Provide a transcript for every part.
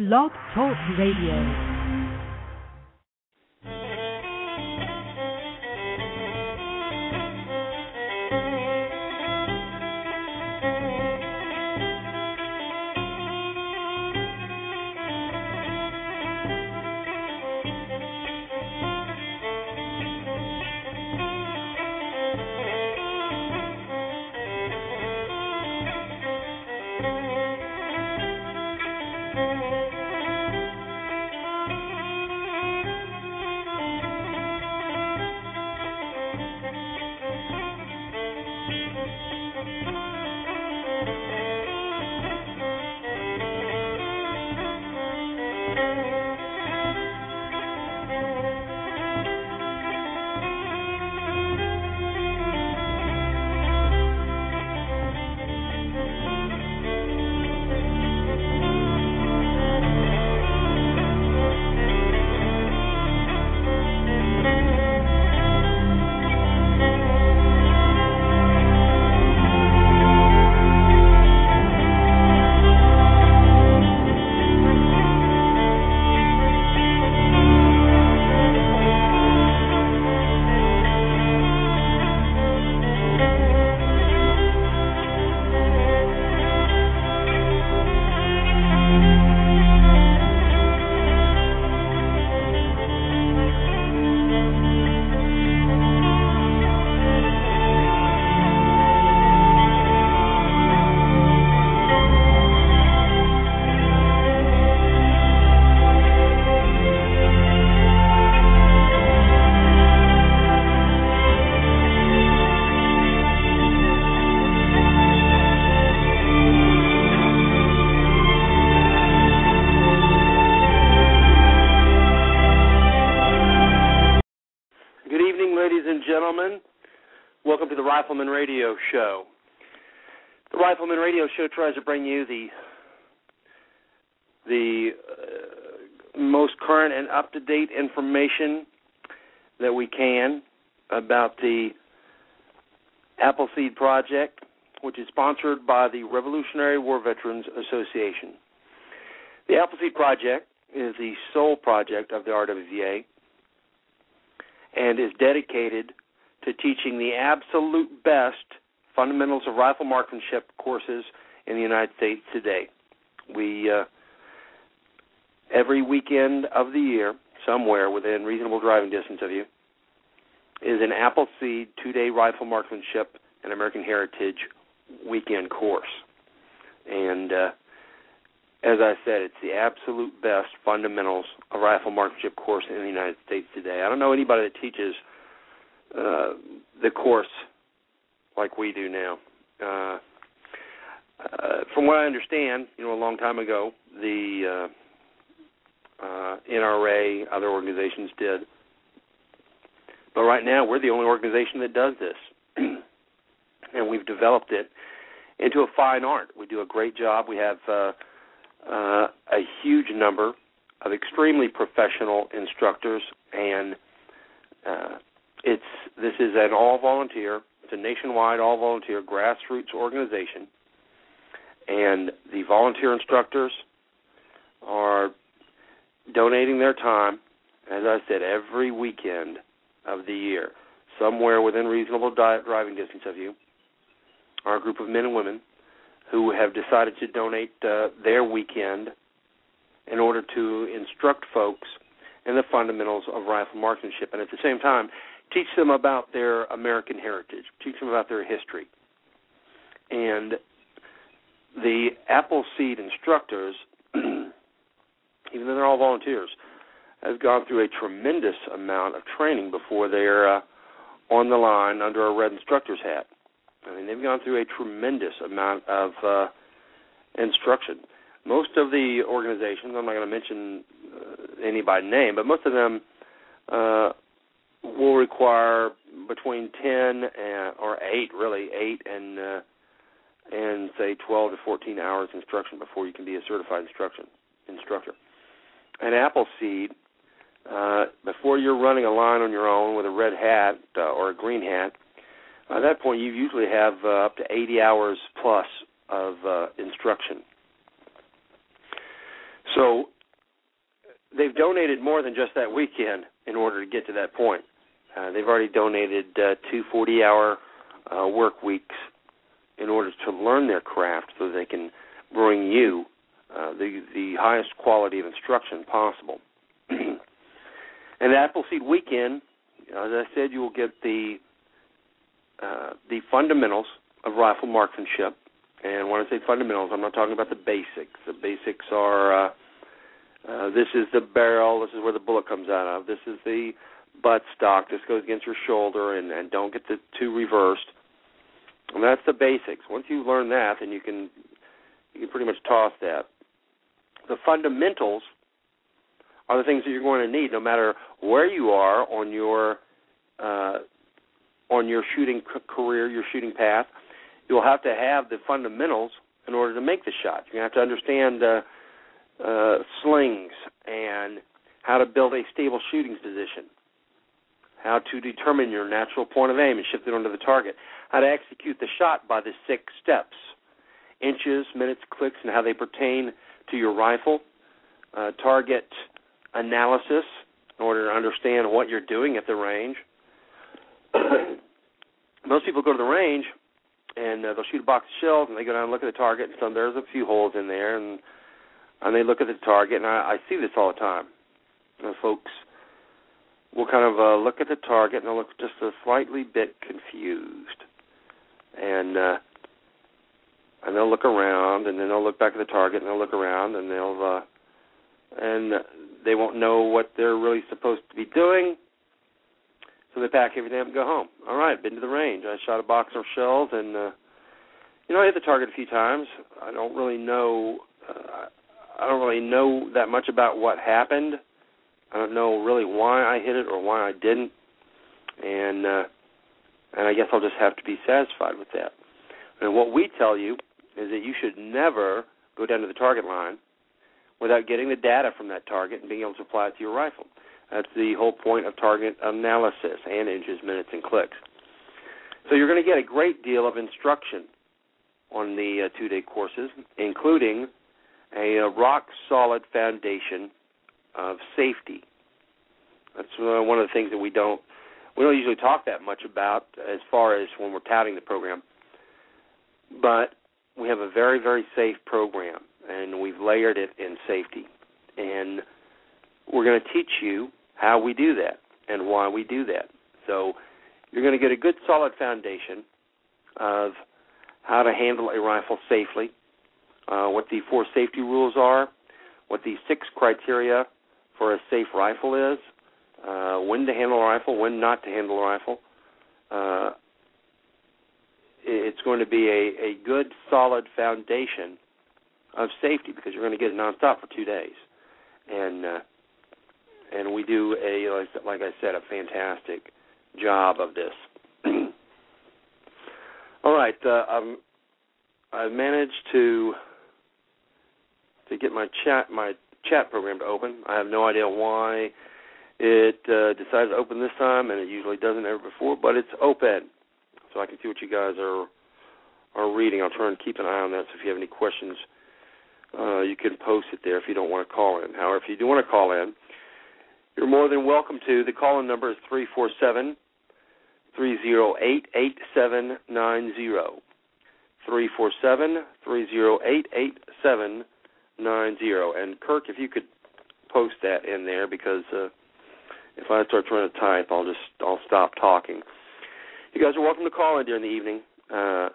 Blog Talk Radio. Rifleman Radio Show. The Rifleman Radio Show tries to bring you the the uh, most current and up to date information that we can about the Appleseed Project, which is sponsored by the Revolutionary War Veterans Association. The Appleseed Project is the sole project of the RWVA and is dedicated to teaching the absolute best fundamentals of rifle marksmanship courses in the United States today. We uh, every weekend of the year, somewhere within reasonable driving distance of you, is an Appleseed two-day rifle marksmanship and American Heritage weekend course. And uh, as I said, it's the absolute best fundamentals of rifle marksmanship course in the United States today. I don't know anybody that teaches uh, the course like we do now. Uh, uh, from what I understand, you know, a long time ago, the uh, uh, NRA, other organizations did, but right now we're the only organization that does this, and we've developed it into a fine art. We do a great job. We have uh, uh, a huge number of extremely professional instructors and uh, it's this is an all volunteer, it's a nationwide all volunteer grassroots organization, and the volunteer instructors are donating their time, as I said, every weekend of the year, somewhere within reasonable driving distance of you, are a group of men and women who have decided to donate uh, their weekend in order to instruct folks in the fundamentals of rifle marksmanship, and at the same time teach them about their American heritage, teach them about their history. And the Appleseed instructors, even though they're all volunteers, have gone through a tremendous amount of training before they're uh, on the line under a red instructor's hat. I mean, they've gone through a tremendous amount of uh, instruction. Most of the organizations, I'm not going to mention uh, any by name, but most of them uh, will require between 10 and or 8 really 8 and uh, and say 12 to 14 hours instruction before you can be a certified instruction instructor. An Appleseed uh, before you're running a line on your own with a red hat uh, or a green hat, at that point you usually have uh, up to 80 hours plus of uh, instruction. So they've donated more than just that weekend in order to get to that point. Uh, they've already donated uh, two 40-hour uh, work weeks in order to learn their craft, so they can bring you uh, the the highest quality of instruction possible. and Appleseed Weekend, as I said, you will get the uh, the fundamentals of rifle marksmanship. And when I say fundamentals, I'm not talking about the basics. The basics are uh, uh, this is the barrel, this is where the bullet comes out of, this is the butt stock, this goes against your shoulder, and, and don't get the two reversed. And that's the basics. Once you learn that, then you can you can pretty much toss that. The fundamentals are the things that you're going to need, no matter where you are on your uh, on your shooting career, your shooting path. You'll have to have the fundamentals in order to make the shot. You have to understand uh, uh, slings and how to build a stable shooting position, how to determine your natural point of aim and shift it onto the target, how to execute the shot by the six steps. Inches, minutes, clicks, and how they pertain to your rifle, uh, target analysis in order to understand what you're doing at the range. Most people go to the range and uh, they'll shoot a box of shells and they go down and look at the target. And some there's a few holes in there and and they look at the target. And I, I see this all the time. You know, folks will kind of uh, look at the target and they'll look just a slightly bit confused. And uh and they'll look around and then they'll look back at the target and they'll look around and they'll uh and they won't know what they're really supposed to be doing. So they pack everything up and go home. All right, been to the range. I shot a box of shells and uh you know, I hit the target a few times. I don't really know uh, I don't really know that much about what happened. I don't know really why I hit it or why I didn't. And uh and I guess I'll just have to be satisfied with that. And what we tell you is that you should never go down to the target line without getting the data from that target and being able to apply it to your rifle. That's the whole point of target analysis and inches, minutes, and clicks. So you're going to get a great deal of instruction on the uh, two-day courses, including a, a rock solid foundation of safety. That's uh, one of the things that we don't we don't usually talk that much about as far as when we're touting the program. But we have a very very safe program, and we've layered it in safety, and we're going to teach you how we do that and why we do that. So you're going to get a good solid foundation of how to handle a rifle safely, uh, what the four safety rules are, what the six criteria for a safe rifle is, uh, when to handle a rifle, when not to handle a rifle. Uh, it's going to be a, a good, solid foundation of safety because you're going to get it nonstop for two days, and uh, and we do a like I said a fantastic job of this. All right, uh, um, I've managed to to get my chat my chat program to open. I have no idea why it uh, decided to open this time, and it usually doesn't ever before, but it's open, so I can see what you guys are are reading. I'll try and keep an eye on that. So if you have any questions, uh, you can post it there if you don't want to call in. However, if you do want to call in, you're more than welcome to. The call in number is three four seven three zero eight eight seven nine zero. Three four seven three zero eight eight seven. And Kirk, if you could post that in there because uh, if I start trying to type, I'll just I'll stop talking. You guys are welcome to call in during the evening. Uh,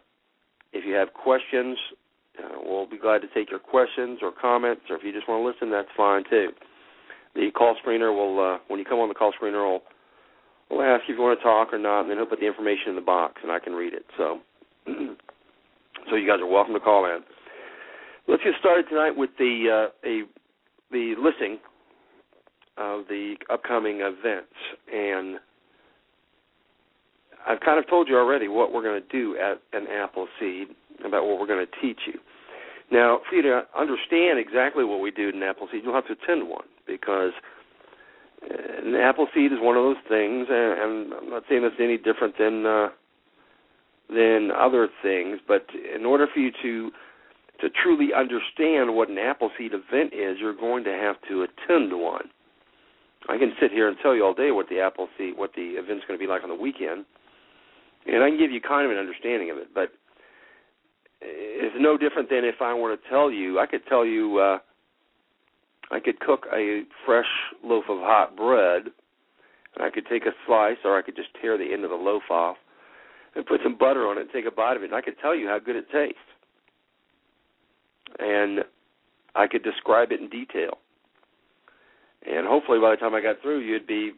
if you have questions, uh, we'll be glad to take your questions or comments, or if you just want to listen, that's fine too. The call screener will, uh, when you come on the call screener, will will ask if you want to talk or not, and then he'll put the information in the box, and I can read it. So, so you guys are welcome to call in. Let's get started tonight with the uh, a the listing of the upcoming events, and I've kind of told you already what we're going to do at an Appleseed about what we're going to teach you. Now, for you to understand exactly what we do in an Appleseed, you'll have to attend one because an Appleseed is one of those things, and, and I'm not saying it's any different than uh, than other things, but in order for you to to truly understand what an Appleseed event is, you're going to have to attend one. I can sit here and tell you all day what the Appleseed, what the event's going to be like on the weekend, and I can give you kind of an understanding of it. But it's no different than if I were to tell you. I could tell you. uh I could cook a fresh loaf of hot bread, and I could take a slice, or I could just tear the end of the loaf off and put some butter on it and take a bite of it, and I could tell you how good it tastes. And I could describe it in detail. And hopefully, by the time I got through, you'd be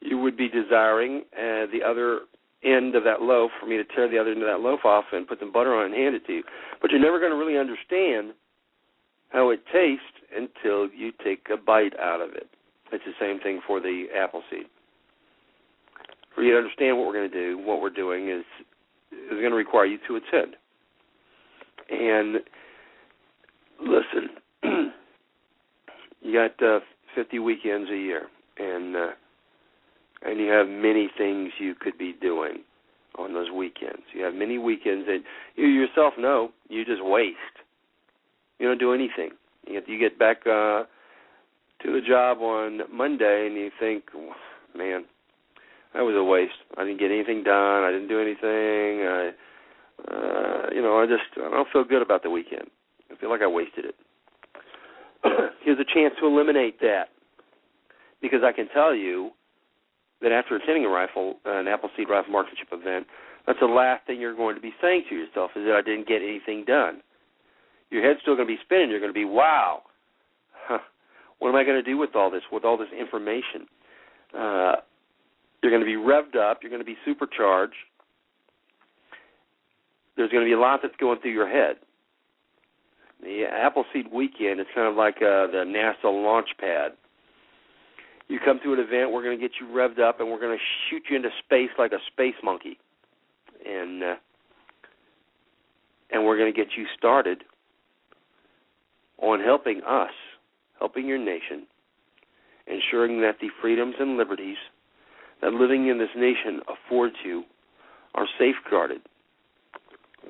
you would be desiring uh, the other end of that loaf for me to tear the other end of that loaf off and put some butter on and hand it to you. But you're never going to really understand how it tastes until you take a bite out of it. It's the same thing for the Appleseed. For you to understand what we're going to do, what we're doing is is going to require you to attend. And listen, you got uh, 50 weekends a year, and uh, and you have many things you could be doing on those weekends. You have many weekends that you yourself know you just waste. You don't do anything. You get, you get back uh, to the job on Monday and you think, man, that was a waste. I didn't get anything done. I didn't do anything. I, uh, you know, I just I don't feel good about the weekend. I feel like I wasted it. Here's a chance to eliminate that because I can tell you that after attending a rifle, an Appleseed rifle marksmanship event, that's the last thing you're going to be saying to yourself is that I didn't get anything done. Your head's still going to be spinning. You're going to be, wow, huh, what am I going to do with all this, with all this information? Uh, you're going to be revved up. You're going to be supercharged. There's going to be a lot that's going through your head. The Appleseed weekend is kind of like uh, the NASA launch pad you come to an event, we're going to get you revved up, and we're going to shoot you into space like a space monkey, and uh, and we're going to get you started on helping us, helping your nation, ensuring that the freedoms and liberties that living in this nation affords you are safeguarded.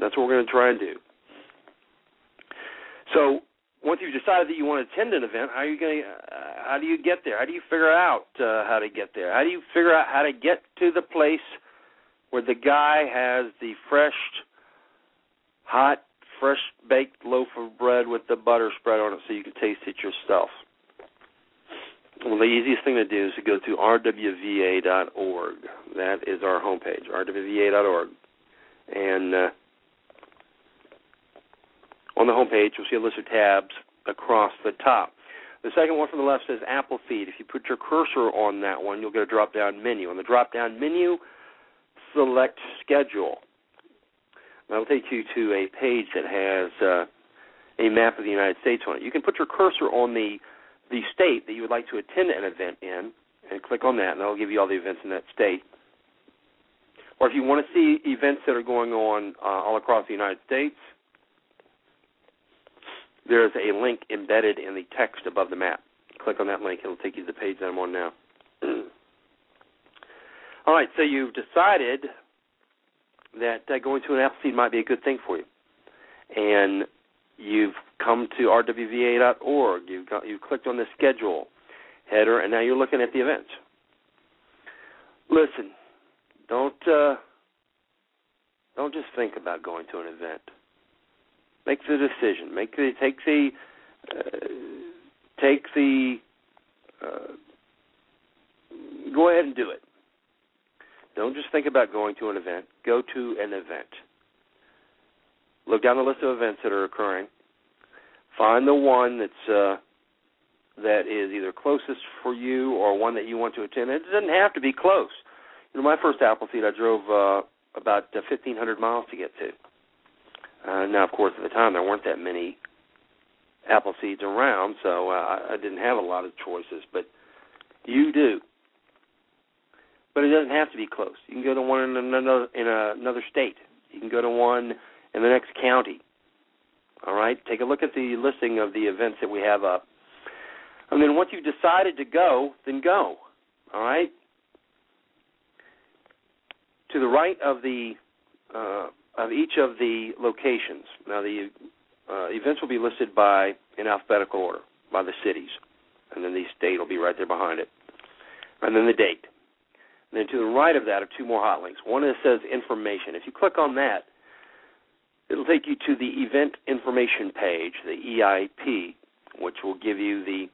That's what we're going to try and do. So once you've decided that you want to attend an event, how are you going? Uh, how do you get there? How do you figure out uh, how to get there? How do you figure out how to get to the place where the guy has the fresh, hot, fresh baked loaf of bread with the butter spread on it, so you can taste it yourself? Well, the easiest thing to do is to go to rwva.org. That is our homepage, rwva.org, and uh, on the home page, you'll see a list of tabs across the top. The second one from the left says Appleseed. If you put your cursor on that one, you'll get a drop down menu. On the drop down menu, select Schedule. That'll take you to a page that has uh, a map of the United States on it. You can put your cursor on the the state that you would like to attend an event in, and click on that, and that'll give you all the events in that state. Or if you want to see events that are going on uh, all across the United States, there's a link embedded in the text above the map. Click on that link, it'll take you to the page that I'm on now. All right, so you've decided that uh, going to an Appleseed might be a good thing for you, and you've come to rwva.org. You've got you've clicked on the schedule header, and now you're looking at the events. Listen, don't uh, don't just think about going to an event make the decision. Make the take the uh, take the uh, go ahead and do it. Don't just think about going to an event. Go to an event. Look down the list of events that are occurring. Find the one that's uh, that is either closest for you or one that you want to attend. It doesn't have to be close. You know, my first Appleseed, I drove uh, about uh, 1,500 miles to get to. Uh, now, of course, at the time there weren't that many Appleseeds around, so uh, I didn't have a lot of choices. But you do. But it doesn't have to be close. You can go to one in another in another state. You can go to one in the next county. All right. Take a look at the listing of the events that we have up. And then once you've decided to go, then go. All right. To the right of the uh, of each of the locations. Now, the uh, events will be listed by in alphabetical order by the cities, and then the state will be right there behind it, and then the date. And then to the right of that are two more hot links. One that says information. If you click on that, it'll take you to the event information page, the EIP, which will give you the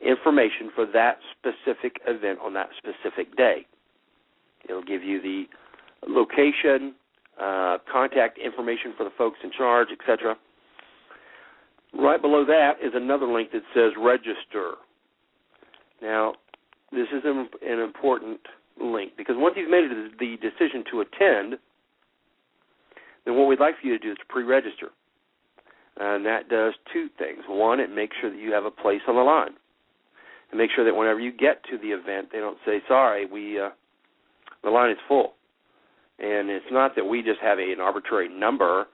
information for that specific event on that specific day. It'll give you the location, uh, contact information for the folks in charge, etc. Right below that is another link that says register. Now, this is an, an important link because once you've made the decision to attend, then what we'd like for you to do is to pre-register. And that does two things. One, it makes sure that you have a place on the line. And make sure that whenever you get to the event, they don't say, sorry, we uh, the line is full. And it's not that we just have a, an arbitrary number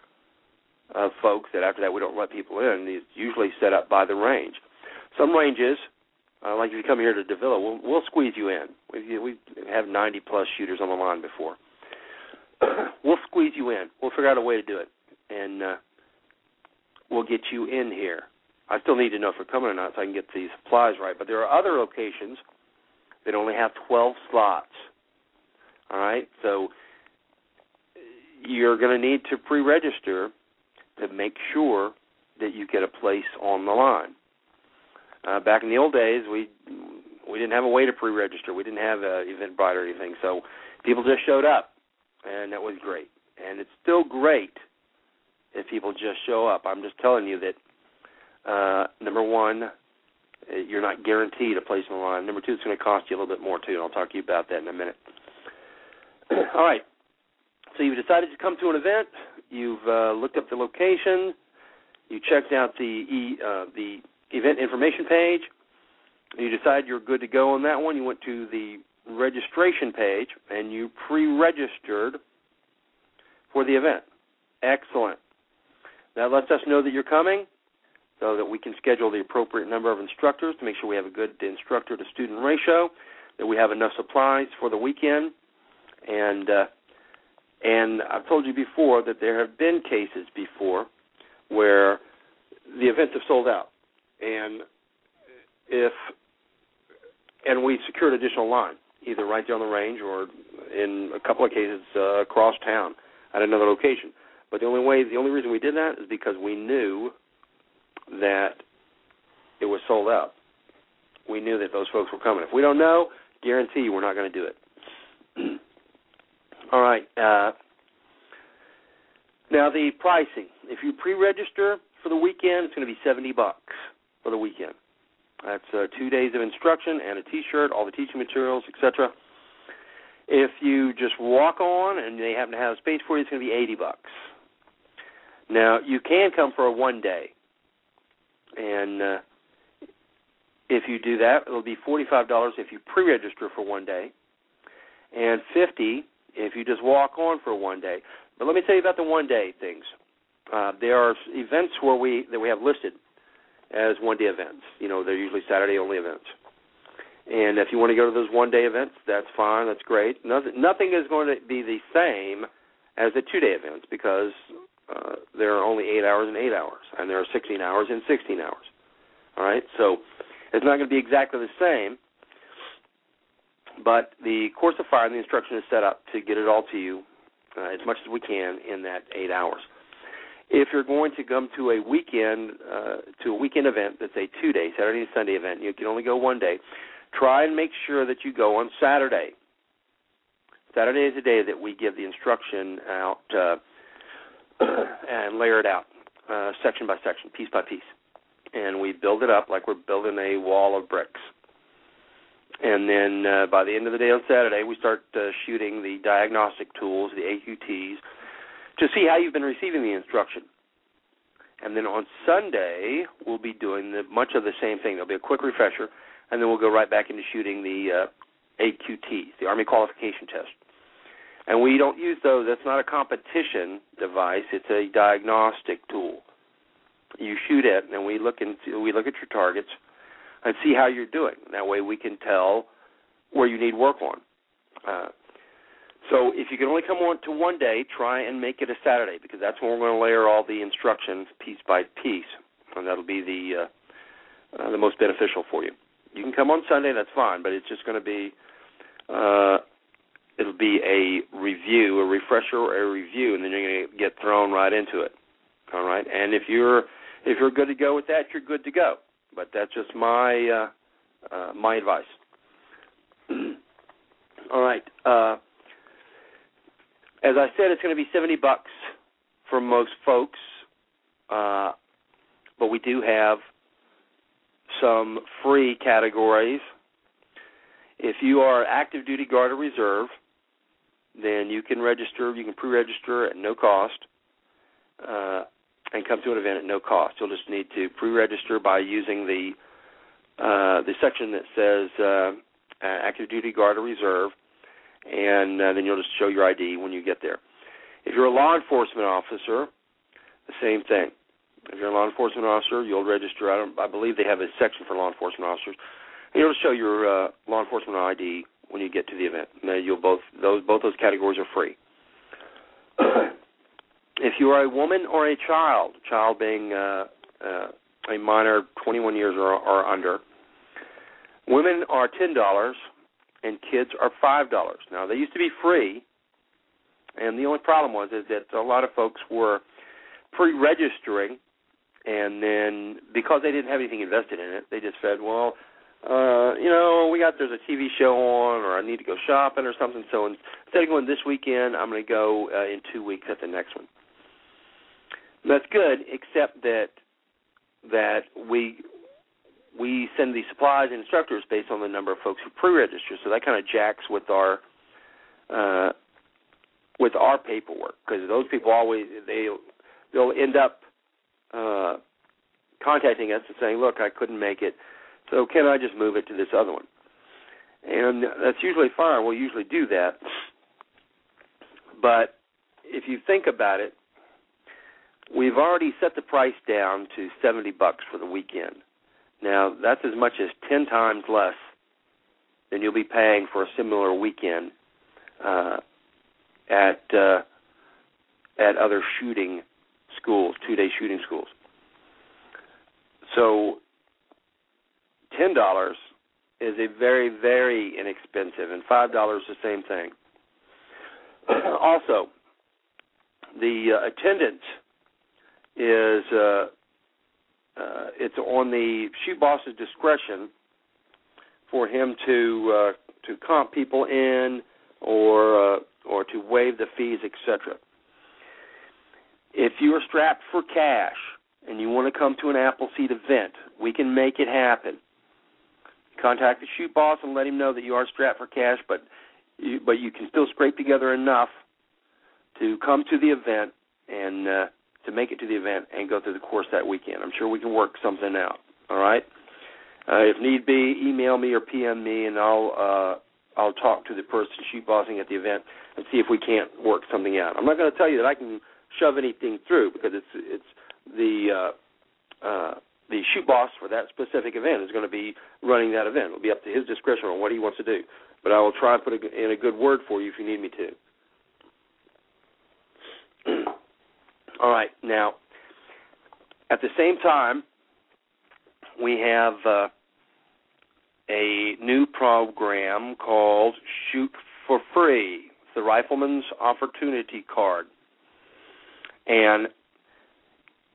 of folks that after that we don't let people in. It's usually set up by the range. Some ranges, uh, like if you come here to Davila, we'll, we'll squeeze you in. We, we have 90 plus shooters on the line before. we'll squeeze you in. We'll figure out a way to do it, and uh, we'll get you in here. I still need to know if we're coming or not so I can get the supplies right. But there are other locations that only have 12 slots. All right, so you're going to need to pre-register to make sure that you get a place on the line. Uh, back in the old days, we we didn't have a way to pre-register. We didn't have an Eventbrite or anything, so people just showed up, and that was great. And it's still great if people just show up. I'm just telling you that uh, number one, you're not guaranteed a place on the line. Number two, it's going to cost you a little bit more too, and I'll talk to you about that in a minute. All right. So you've decided to come to an event. You've uh, looked up the location. You checked out the e, uh, the event information page. You decide you're good to go on that one. You went to the registration page and you pre-registered for the event. Excellent. That lets us know that you're coming so that we can schedule the appropriate number of instructors to make sure we have a good instructor to student ratio, that we have enough supplies for the weekend, and uh, and I've told you before that there have been cases before where the events have sold out, and if and we secured additional line either right there on the range or in a couple of cases uh, across town at another location. But the only way, the only reason we did that is because we knew that it was sold out. We knew that those folks were coming. If we don't know, guarantee you we're not going to do it. All right. Uh, now the pricing. If you pre-register for the weekend, it's going to be seventy bucks for the weekend. That's uh, two days of instruction and a T-shirt, all the teaching materials, etc. If you just walk on and they happen to have space for you, it's going to be eighty bucks. Now you can come for a one day, and uh, if you do that, it'll be forty-five dollars if you pre-register for one day, and fifty if you just walk on for one day. But let me tell you about the one day things. Uh, there are events where we that we have listed as one day events. You know, they're usually Saturday only events. And if you want to go to those one day events, that's fine. That's great. Nothing, nothing is going to be the same as the two day events because uh, there are only eight hours and eight hours, and there are 16 hours and 16 hours. All right, so it's not going to be exactly the same, but the course of fire and the instruction is set up to get it all to you uh, as much as we can in that eight hours. If you're going to come to a weekend uh, to a weekend event that's a two day Saturday and Sunday event, you can only go one day. Try and make sure that you go on Saturday. Saturday is the day that we give the instruction out uh, and layer it out uh, section by section, piece by piece, and we build it up like we're building a wall of bricks and then uh, by the end of the day on Saturday, we start uh, shooting the diagnostic tools, the AQTs, to see how you've been receiving the instruction. And then on Sunday, we'll be doing the, much of the same thing. There'll be a quick refresher, and then we'll go right back into shooting the uh, AQTs, the Army Qualification Test. And we don't use those. That's not a competition device. It's a diagnostic tool. You shoot it, and we look into we look at your targets and see how you're doing. That way we can tell where you need work on. Uh, So if you can only come on to one day, try and make it a Saturday because that's when we're going to layer all the instructions piece by piece, and that'll be the uh, uh, the most beneficial for you. You can come on Sunday, that's fine, but it's just going to be uh, it'll be a review, a refresher, or a review, and then you're going to get thrown right into it. All right, and if you're if you're good to go with that, you're good to go. But that's just my uh, uh, my advice. All right. Uh, as I said, it's going to be seventy bucks for most folks, uh, but we do have some free categories. If you are active duty guard or reserve, then you can register. You can pre-register at no cost, uh, and come to an event at no cost. You'll just need to pre-register by using the uh, the section that says uh, active duty guard or reserve, and uh, then you'll just show your ID when you get there. If you're a law enforcement officer, the same thing. If you're a law enforcement officer, you'll register. I, don't, I believe they have a section for law enforcement officers. And you'll just show your uh, law enforcement ID when you get to the event. Now you'll both those both those categories are free. If you are a woman or a child, child being uh, uh, a minor 21 years or, or under, women are ten dollars and kids are five dollars. Now they used to be free, and the only problem was is that a lot of folks were pre-registering, and then because they didn't have anything invested in it, they just said, "Well, uh, you know, we got there's a TV show on, or I need to go shopping or something." So instead of going this weekend, I'm going to go uh, in two weeks at the next one. That's good, except that that we we send the supplies and instructors based on the number of folks who pre-register. So that kind of jacks with our uh, with our paperwork because those people always they they'll end up uh, contacting us and saying, "Look, I couldn't make it, so can I just move it to this other one?" And that's usually fine. We'll usually do that, but if you think about it, we've already set the price down to seventy bucks for the weekend. Now, that's as much as 10 times less than you'll be paying for a similar weekend uh, at uh, at other shooting schools, two-day shooting schools. So, ten dollars is a very, very inexpensive, and five dollars the same thing. also, the uh, attendance is uh, uh, it's on the shoot boss's discretion for him to uh, to comp people in or uh, or to waive the fees, etc. If you are strapped for cash and you want to come to an Appleseed event, we can make it happen. Contact the shoot boss and let him know that you are strapped for cash, but you, but you can still scrape together enough to come to the event and uh, to make it to the event and go through the course that weekend. I'm sure we can work something out. All right. Uh, if need be, email me or PM me, and I'll uh, I'll talk to the person shoot bossing at the event and see if we can't work something out. I'm not going to tell you that I can shove anything through because it's it's the uh, uh, the shoot boss for that specific event is going to be running that event. It'll be up to his discretion on what he wants to do. But I will try and put a, in a good word for you if you need me to. All right. Now, at the same time, we have uh, a new program called Shoot for Free, the Rifleman's Opportunity Card, and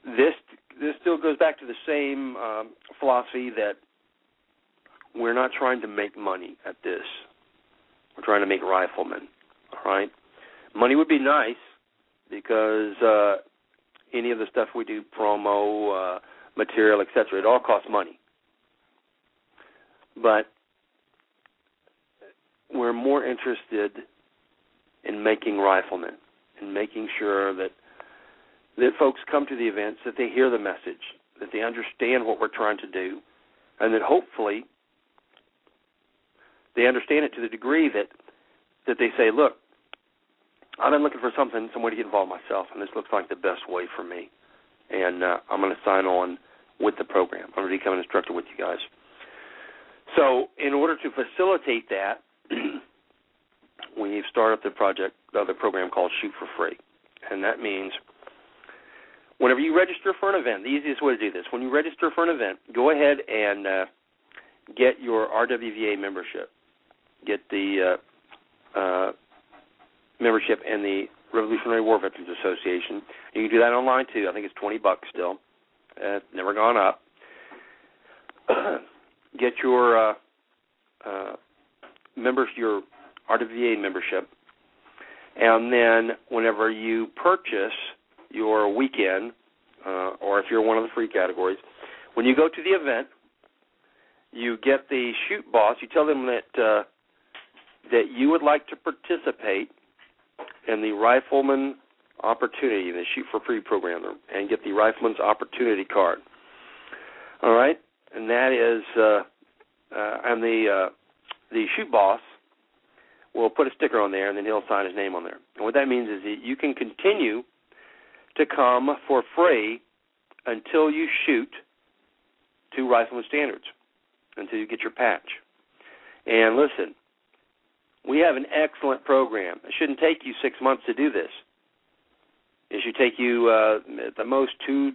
this this still goes back to the same um, philosophy that we're not trying to make money at this. We're trying to make riflemen. All right, money would be nice because uh, any of the stuff we do, promo, uh, material, etc. It all costs money. But we're more interested in making riflemen and making sure that that folks come to the events, that they hear the message, that they understand what we're trying to do, and that hopefully they understand it to the degree that that they say, look, I've been looking for something, some way to get involved myself, and this looks like the best way for me. And uh, I'm going to sign on with the program. I'm going to become an instructor with you guys. So, in order to facilitate that, we when you start up the project, uh, the program called Shoot for Free, and that means whenever you register for an event, the easiest way to do this, when you register for an event, go ahead and uh, get your RWVA membership, get the uh, uh, membership in the Revolutionary War Veterans Association. You can do that online too. I think it's twenty bucks still. Uh, never gone up. get your uh, uh, members your RWVA membership, and then whenever you purchase your weekend, uh, or if you're one of the free categories, when you go to the event, you get the shoot boss. You tell them that uh, that you would like to participate in the rifleman opportunity, the shoot for free program, and get the rifleman's opportunity card. All right, and that is, uh, uh, and the uh, the shoot boss will put a sticker on there, and then he'll sign his name on there. And what that means is that you can continue to come for free until you shoot to rifleman standards, until you get your patch. And listen, we have an excellent program. It shouldn't take you six months to do this. It should take you uh, at the most two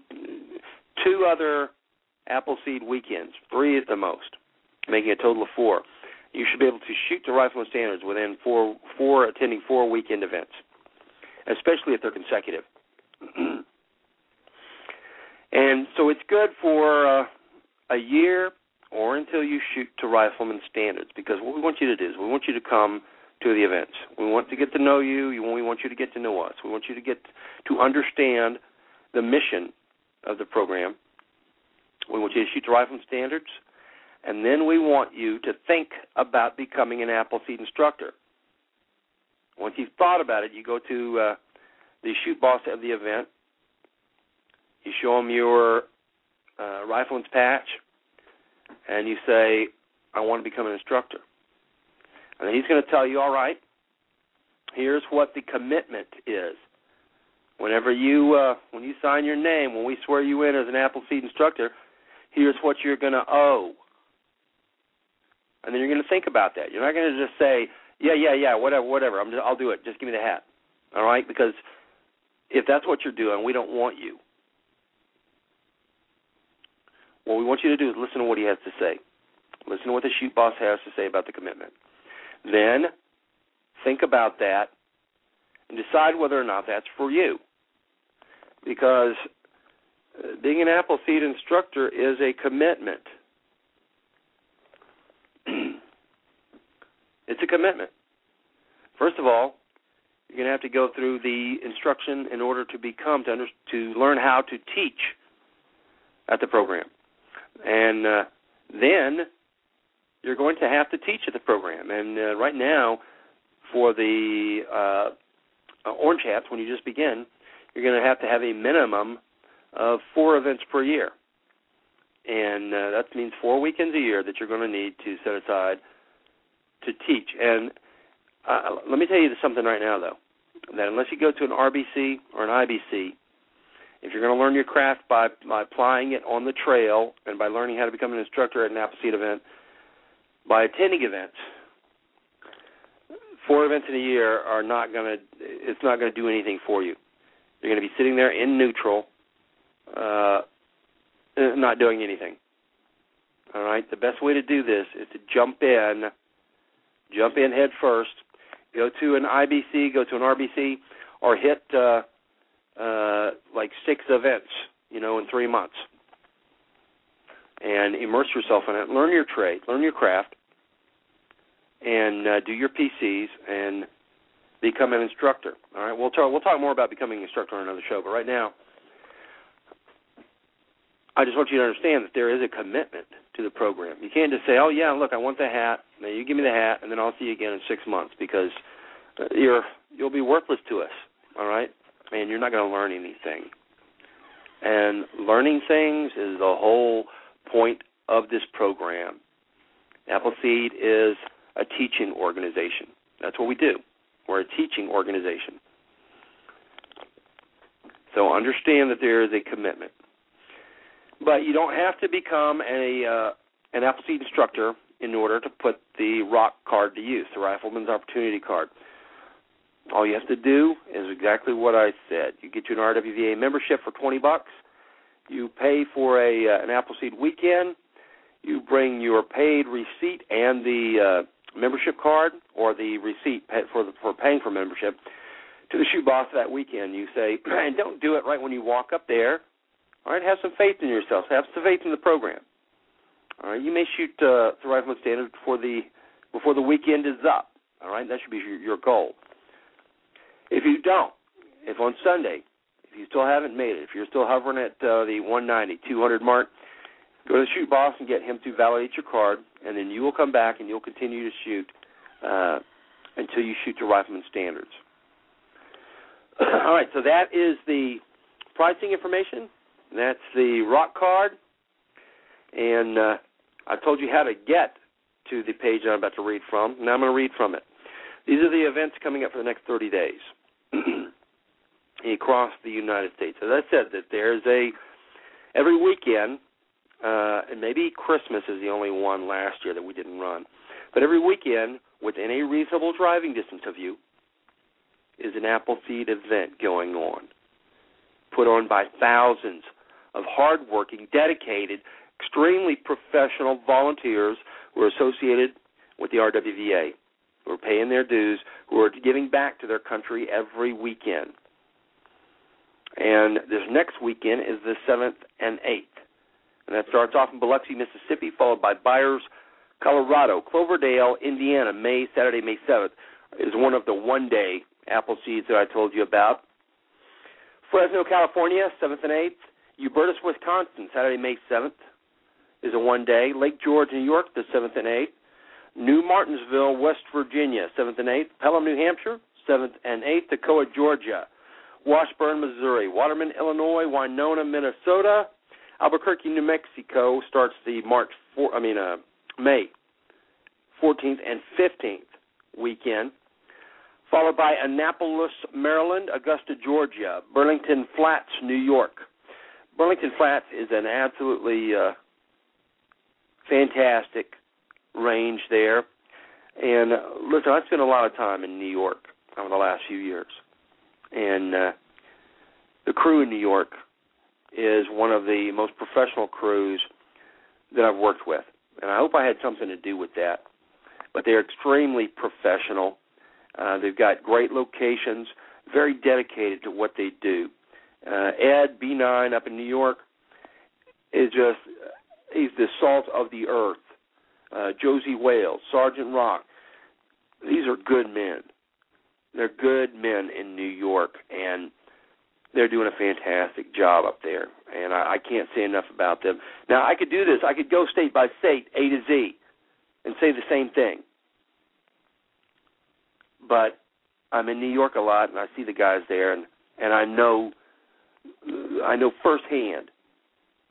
two other Appleseed weekends, three at the most, making a total of four. You should be able to shoot to rifleman standards within four four attending four weekend events, especially if they're consecutive. and so it's good for uh, a year or until you shoot to rifleman standards because what we want you to do is we want you to come to the events. We want to get to know you. We want you to get to know us. We want you to get to understand the mission of the program. We want you to shoot to rifleman standards, and then we want you to think about becoming an Appleseed instructor. Once you've thought about it, you go to uh, the shoot boss of the event. You show him your uh, rifleman's patch, and you say, I want to become an instructor. And he's going to tell you, all right, here's what the commitment is. Whenever you uh, when you sign your name, when we swear you in as an Appleseed instructor, here's what you're going to owe. And then you're going to think about that. You're not going to just say, yeah, yeah, yeah, whatever, whatever. I'm just, I'll do it. Just give me the hat. All right? Because if that's what you're doing, we don't want you. What we want you to do is listen to what he has to say. Listen to what the shoot boss has to say about the commitment. Then think about that and decide whether or not that's for you. Because uh, being an Appleseed instructor is a commitment. it's a commitment. First of all, you're going to have to go through the instruction in order to become to under, to learn how to teach at the program, and uh, then you're going to have to teach at the program. And uh, right now, for the uh, uh, Orange Hats, when you just begin, you're going to have to have a minimum of four events per year. And uh, that means four weekends a year that you're going to need to set aside to teach. And uh, let me tell you something right now, though, that unless you go to an RBC or an IBC, if you're going to learn your craft by, by applying it on the trail and by learning how to become an instructor at an Appleseed event, by attending events, four events in a year are not going to it's not going to do anything for you. You're going to be sitting there in neutral, uh, not doing anything. All right. The best way to do this is to jump in, jump in head first. Go to an IBC, go to an RBC, or hit uh, uh, like six events, you know, in three months and immerse yourself in it. Learn your trade, learn your craft, and uh, do your PCs and become an instructor. All right, we'll talk. We'll talk more about becoming an instructor on another show. But right now, I just want you to understand that there is a commitment to the program. You can't just say, "Oh yeah, look, I want the hat. Now you give me the hat, and then I'll see you again in six months," because uh, you're you'll be worthless to us. All right, and you're not going to learn anything. And learning things is the whole point of this program. Appleseed is a teaching organization. That's what we do. We're a teaching organization. So understand that there is a commitment. But you don't have to become a uh, an Appleseed instructor in order to put the ROC card to use, the Rifleman's Opportunity Card. All you have to do is exactly what I said. You get you an RWVA membership for 20 bucks. You pay for a uh, an Appleseed weekend. You bring your paid receipt and the uh, membership card or the receipt for the, for paying for membership to the shoot boss that weekend. You say, and don't do it right when you walk up there. All right, have some faith in yourself. Have some faith in the program. All right, you may shoot uh, the rifleman standard before the before the weekend is up. All right, that should be your, your goal. If you don't, if on Sunday, if you still haven't made it, if you're still hovering at uh, the 190, 200 mark, go to shoot boss and get him to validate your card, and then you will come back and you'll continue to shoot uh, until you shoot to rifleman standards. All right, so that is the pricing information. That's the ROC card, and uh, I told you how to get to the page I'm about to read from. Now I'm going to read from it. These are the events coming up for the next 30 days across the United States. As I said, that there's a every weekend, uh, and maybe Christmas is the only one last year that we didn't run, but every weekend within a reasonable driving distance of you is an Appleseed event going on, put on by thousands of hardworking, dedicated, extremely professional volunteers who are associated with the RWVA, who are paying their dues, who are giving back to their country every weekend. And this next weekend is the 7th and 8th. And that starts off in Biloxi, Mississippi, followed by Byers, Colorado, Cloverdale, Indiana, May, Saturday, May 7th, is one of the one day apple seeds that I told you about. Fresno, California, 7th and 8th. Hubertus, Wisconsin, Saturday, May 7th, is a one day. Lake George, New York, the 7th and 8th. New Martinsville, West Virginia, 7th and 8th. Pelham, New Hampshire, 7th and 8th. Toccoa, Georgia. Washburn, Missouri. Waterman, Illinois. Winona, Minnesota. Albuquerque, New Mexico starts the March 4, I mean uh, May 14th and 15th weekend followed by Annapolis, Maryland, Augusta, Georgia, Burlington Flats, New York. Burlington Flats is an absolutely uh, fantastic range there. And uh, listen, I spent a lot of time in New York over the last few years, and uh, the crew in New York is one of the most professional crews that I've worked with, and I hope I had something to do with that. But they're extremely professional uh, they've got great locations, very dedicated to what they do. Uh, Ed B9 up in New York is just he's the salt of the earth. Uh, Josie Wales, Sergeant Rock, these are good men. They're good men in New York, and they're doing a fantastic job up there. And I, I can't say enough about them. Now I could do this. I could go state by state, A to Z, and say the same thing but I'm in New York a lot, and I see the guys there, and and I know I know firsthand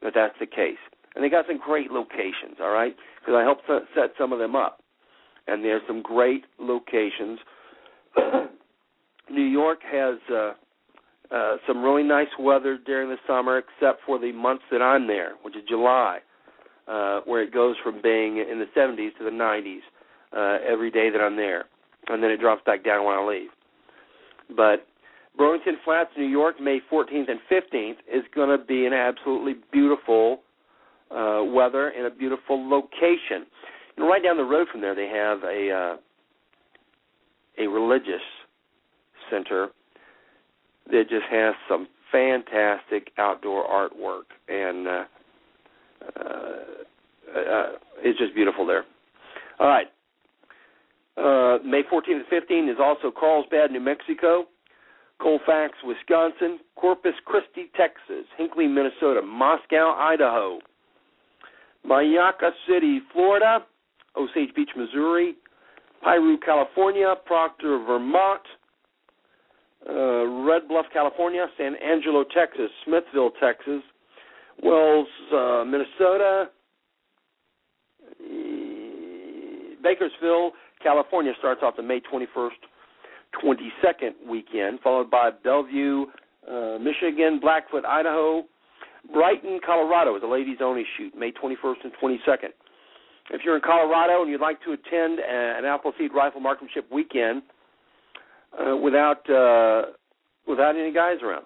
that that's the case. And they got some great locations, all right, because I helped set some of them up, and there's some great locations. New York has uh, uh, some really nice weather during the summer, except for the months that I'm there, which is July, uh, where it goes from being in the 70s to the 90s uh, every day that I'm there and then it drops back down when I leave. But Burlington Flats, New York, May 14th and 15th is going to be an absolutely beautiful uh, weather and a beautiful location. And right down the road from there, they have a uh, a religious center that just has some fantastic outdoor artwork, and uh, uh, uh, it's just beautiful there. All right, uh, May 14th and 15th is also Carlsbad, New Mexico, Colfax, Wisconsin, Corpus Christi, Texas, Hinckley, Minnesota, Moscow, Idaho, Myakka City, Florida, Osage Beach, Missouri, Piru, California, Proctor, Vermont, uh, Red Bluff, California, San Angelo, Texas, Smithville, Texas, Wells, uh, Minnesota, Bakersfield, California starts off the May 21st, 22nd weekend, followed by Bellevue, uh, Michigan, Blackfoot, Idaho, Brighton, Colorado is a ladies only shoot, May 21st and 22nd. If you're in Colorado and you'd like to attend an Appleseed Rifle Marksmanship weekend, uh, without uh, without any guys around,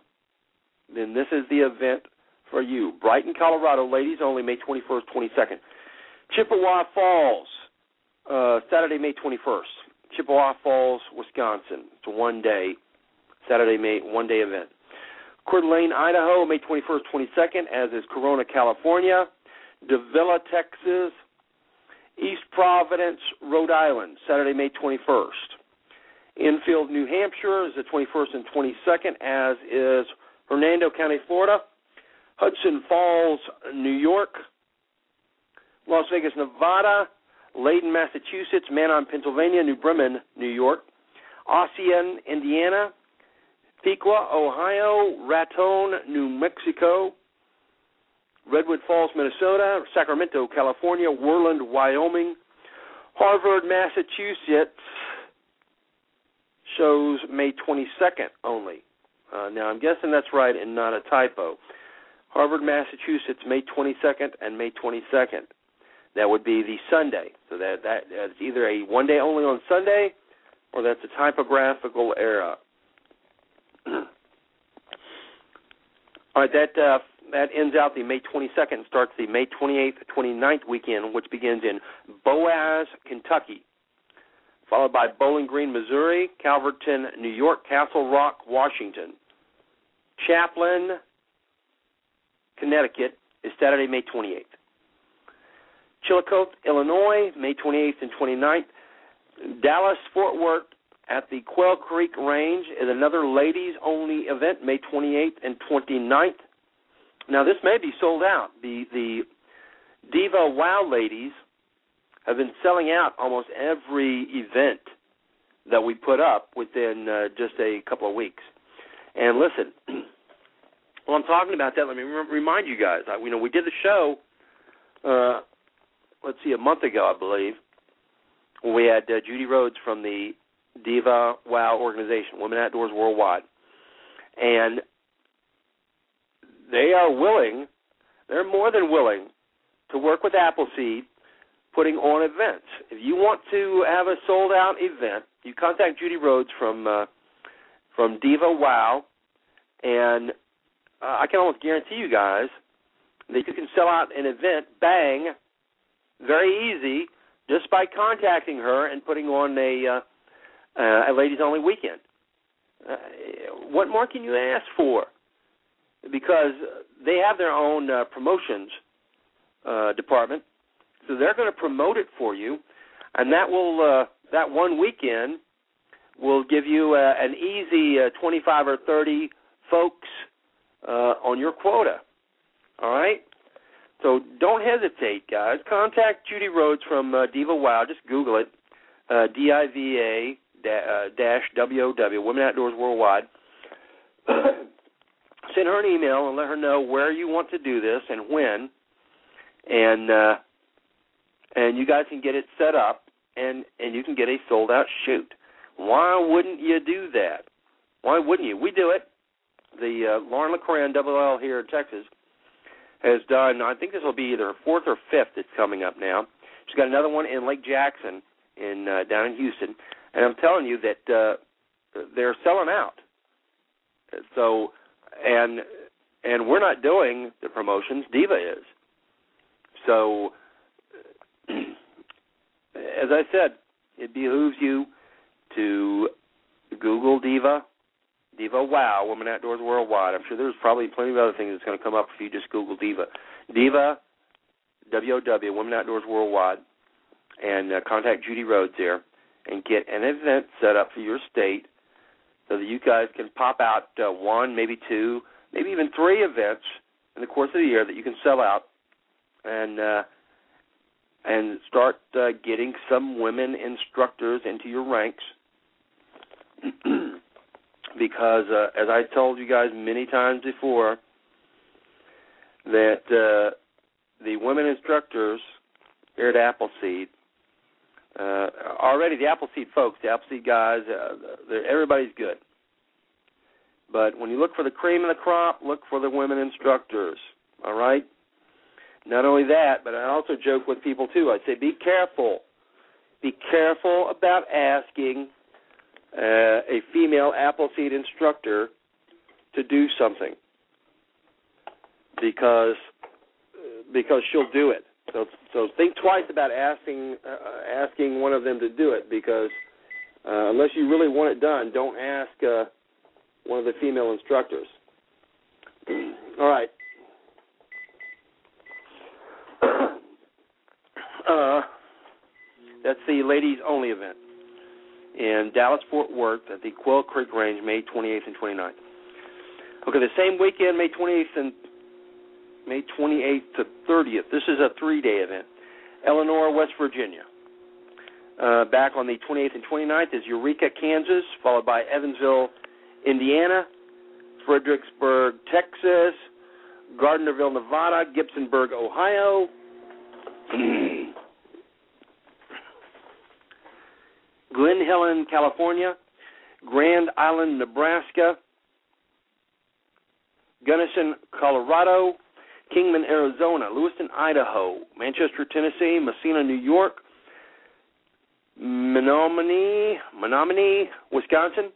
then this is the event for you. Brighton, Colorado, ladies only, May 21st, 22nd. Chippewa Falls, uh, Saturday, May 21st. Chippewa Falls, Wisconsin. It's a one day, Saturday, May one day event. Coeur d'Alene, Idaho, May 21st, 22nd, as is Corona, California. Davilla, Texas. East Providence, Rhode Island, Saturday, May 21st. Enfield, New Hampshire is the 21st and 22nd, as is Hernando County, Florida. Hudson Falls, New York. Las Vegas, Nevada. Layton, Massachusetts. Manon, Pennsylvania. New Bremen, New York. Ossian, Indiana. Piqua, Ohio. Raton, New Mexico. Redwood Falls, Minnesota, Sacramento, California, Worland, Wyoming, Harvard, Massachusetts shows May 22nd only. Uh, now I'm guessing that's right and not a typo. Harvard, Massachusetts, May 22nd and May 22nd. That would be the Sunday. So that that that's either a one day only on Sunday, or that's a typographical error. All right, that uh, that ends out the May 22nd starts the May 28th, 29th weekend, which begins in Boaz, Kentucky, followed by Bowling Green, Missouri, Calverton, New York, Castle Rock, Washington. Chaplin, Connecticut is Saturday, May 28th. Chillicothe, Illinois, May 28th and 29th. Dallas, Fort Worth at the Quail Creek Range is another ladies only event, May 28th and 29th. Now this may be sold out. The the Diva Wow ladies have been selling out almost every event that we put up within uh, just a couple of weeks. And listen, while I'm talking about that, let me re- remind you guys. I, you know, we did the show. Uh, let's see, a month ago, I believe. We had uh, Judy Rhodes from the Diva Wow organization, Women Outdoors Worldwide, and they are willing, they're more than willing to work with Appleseed putting on events. If you want to have a sold out event, you contact Judy Rhodes from uh, from Diva Wow, and uh, I can almost guarantee you guys that you can sell out an event, bang, very easy, just by contacting her and putting on a uh, uh, a ladies only weekend. Uh, what more can you ask for? because they have their own uh, promotions uh, department, so they're going to promote it for you, and that will uh, that one weekend will give you uh, an easy uh, 25 or 30 folks uh, on your quota. All right. So don't hesitate, guys. Contact Judy Rhodes from uh, Diva Wow. Just Google it. Uh, D I V A dash W O W Women Outdoors Worldwide. send her an email and let her know where you want to do this and when, and uh, and you guys can get it set up and and you can get a sold out shoot. Why wouldn't you do that? Why wouldn't you? We do it. The uh, Lauren LeCran L here in Texas has done. I think this will be either fourth or fifth. That's coming up now. She's got another one in Lake Jackson in uh, down in Houston, and I'm telling you that uh, they're selling out. So and and we're not doing the promotions. Diva is. So, as I said, it behooves you to Google Diva, Diva Wow, Women Outdoors Worldwide. I'm sure there's probably plenty of other things that's going to come up if you just Google Diva, Diva, W O W, Women Outdoors Worldwide, and uh, contact Judy Rhodes there and get an event set up for your state so that you guys can pop out uh, one, maybe two, maybe even three events in the course of the year that you can sell out and uh, and start uh, getting some women instructors into your ranks. because uh, as I told you guys many times before, that uh, the women instructors here at Appleseed uh, already the Appleseed folks, the Appleseed guys, uh, everybody's good. But when you look for the cream of the crop, look for the women instructors. All right. Not only that, but I also joke with people too. I say, be careful. Be careful about asking uh, a female Appleseed instructor to do something because because she'll do it. So so think twice about asking uh, asking one of them to do it because uh, unless you really want it done, don't ask uh, one of the female instructors. All right. uh, that's the ladies only event in Dallas Fort Worth at the Quail Creek Range, May 28th and 29th. Okay, the same weekend, May 28th and May 28th to 30th. This is a three-day event. Eleanor, West Virginia. Uh, back on the 28th and 29th is Eureka, Kansas, followed by Evansville, Indiana, Fredericksburg, Texas, Gardnerville, Nevada, Gibsonburg, Ohio, Glen Helen, California, Grand Island, Nebraska, Gunnison, Colorado, Kingman, Arizona, Lewiston, Idaho, Manchester, Tennessee, Massena, New York, Menominee, Menominee, Wisconsin,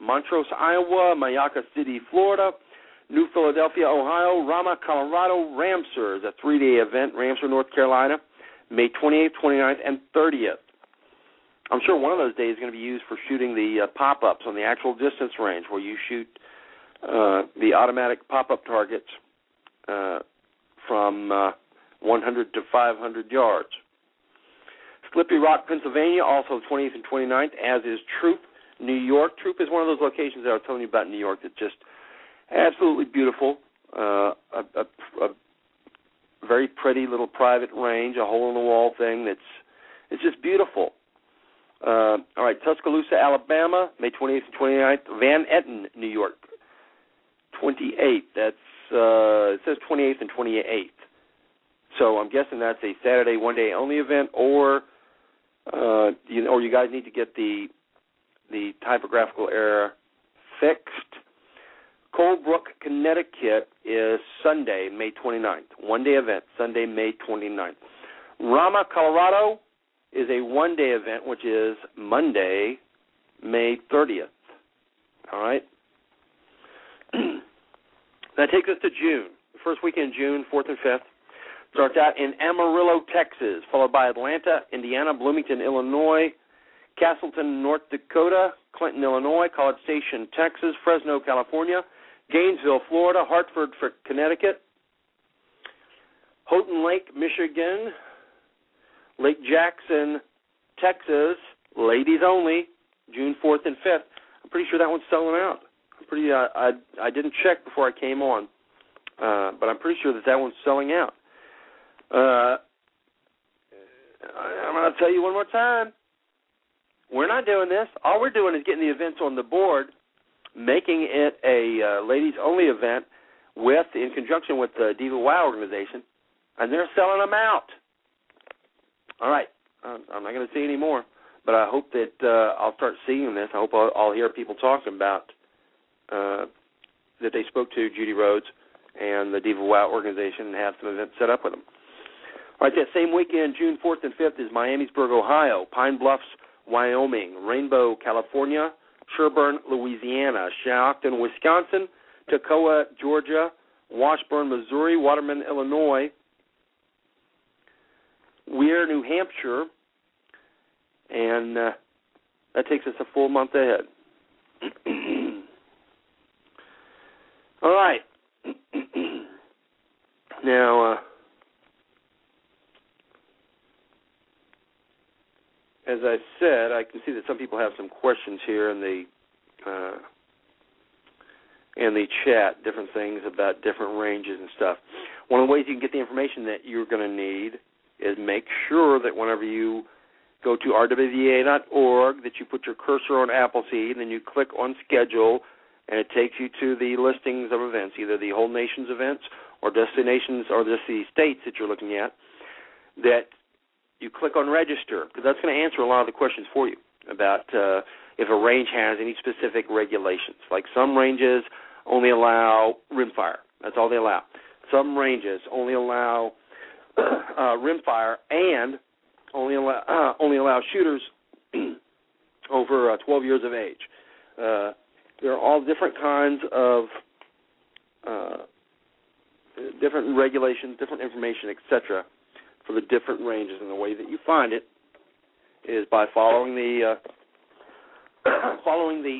Montrose, Iowa, Myakka City, Florida, New Philadelphia, Ohio, Ramah, Colorado, Ramseur is a three-day event, Ramseur, North Carolina, May 28th, 29th, and 30th. I'm sure one of those days is going to be used for shooting the uh, pop-ups on the actual distance range, where you shoot uh, the automatic pop-up targets uh, from uh, 100 to 500 yards. Slippery Rock, Pennsylvania, also 20th and 29th, as is Troop, New York. Troop is one of those locations that I was telling you about in New York that's just absolutely beautiful. Uh, a, a, a very pretty little private range, a hole in the wall thing that's it's just beautiful. Uh, all right, Tuscaloosa, Alabama, May 28th and 29th. Van Etten, New York, 28th. That's uh, it says 28th and 28th. So I'm guessing that's a Saturday one day only event, or uh, you or you guys need to get the the typographical error fixed. Colebrook, Connecticut is Sunday, May 29th. One day event, Sunday, May 29th. Ramah, Colorado is a one day event, which is Monday, May 30th. All right? That takes us to June. The first weekend, June, 4th and 5th. Starts out in Amarillo, Texas, followed by Atlanta, Indiana, Bloomington, Illinois, Casselton, North Dakota, Clinton, Illinois, College Station, Texas, Fresno, California, Gainesville, Florida, Hartford, Connecticut, Houghton Lake, Michigan, Lake Jackson, Texas, ladies only, June 4th and 5th. I'm pretty sure that one's selling out. Pretty. Uh, I I didn't check before I came on, uh, but I'm pretty sure that that one's selling out. Uh, I'm going to tell you one more time. We're not doing this. All we're doing is getting the events on the board, making it a uh, ladies only event with in conjunction with the Diva Wow organization, and they're selling them out. All right, I'm not going to see any more, but I hope that uh, I'll start seeing this. I hope I'll, I'll hear people talking about uh, that they spoke to Judy Rhodes and the Diva Wow organization and have some events set up with them. All right, that same weekend, June 4th and 5th, is Miamisburg, Ohio, Pine Bluffs, Wyoming, Rainbow, California, Sherburne, Louisiana, Shawton, Wisconsin, Toccoa, Georgia, Washburn, Missouri, Waterman, Illinois, Weare, New Hampshire, and uh, that takes us a full month ahead. All right. now, uh, as I said, I can see that some people have some questions here in the uh, in the chat, different things about different ranges and stuff. One of the ways you can get the information that you're going to need is make sure that whenever you go to rwva.org that you put your cursor on Appleseed and then you click on schedule and it takes you to the listings of events, either the whole nation's events or destinations or just the states that you're looking at, that you click on register because that's going to answer a lot of the questions for you about uh, if a range has any specific regulations. Like some ranges only allow rimfire. That's all they allow. Some ranges only allow uh, rimfire and only allow uh, only allow shooters over uh, 12 years of age. Uh, there are all different kinds of uh, different regulations, different information, etc., for the different ranges. And the way that you find it is by following the uh, following the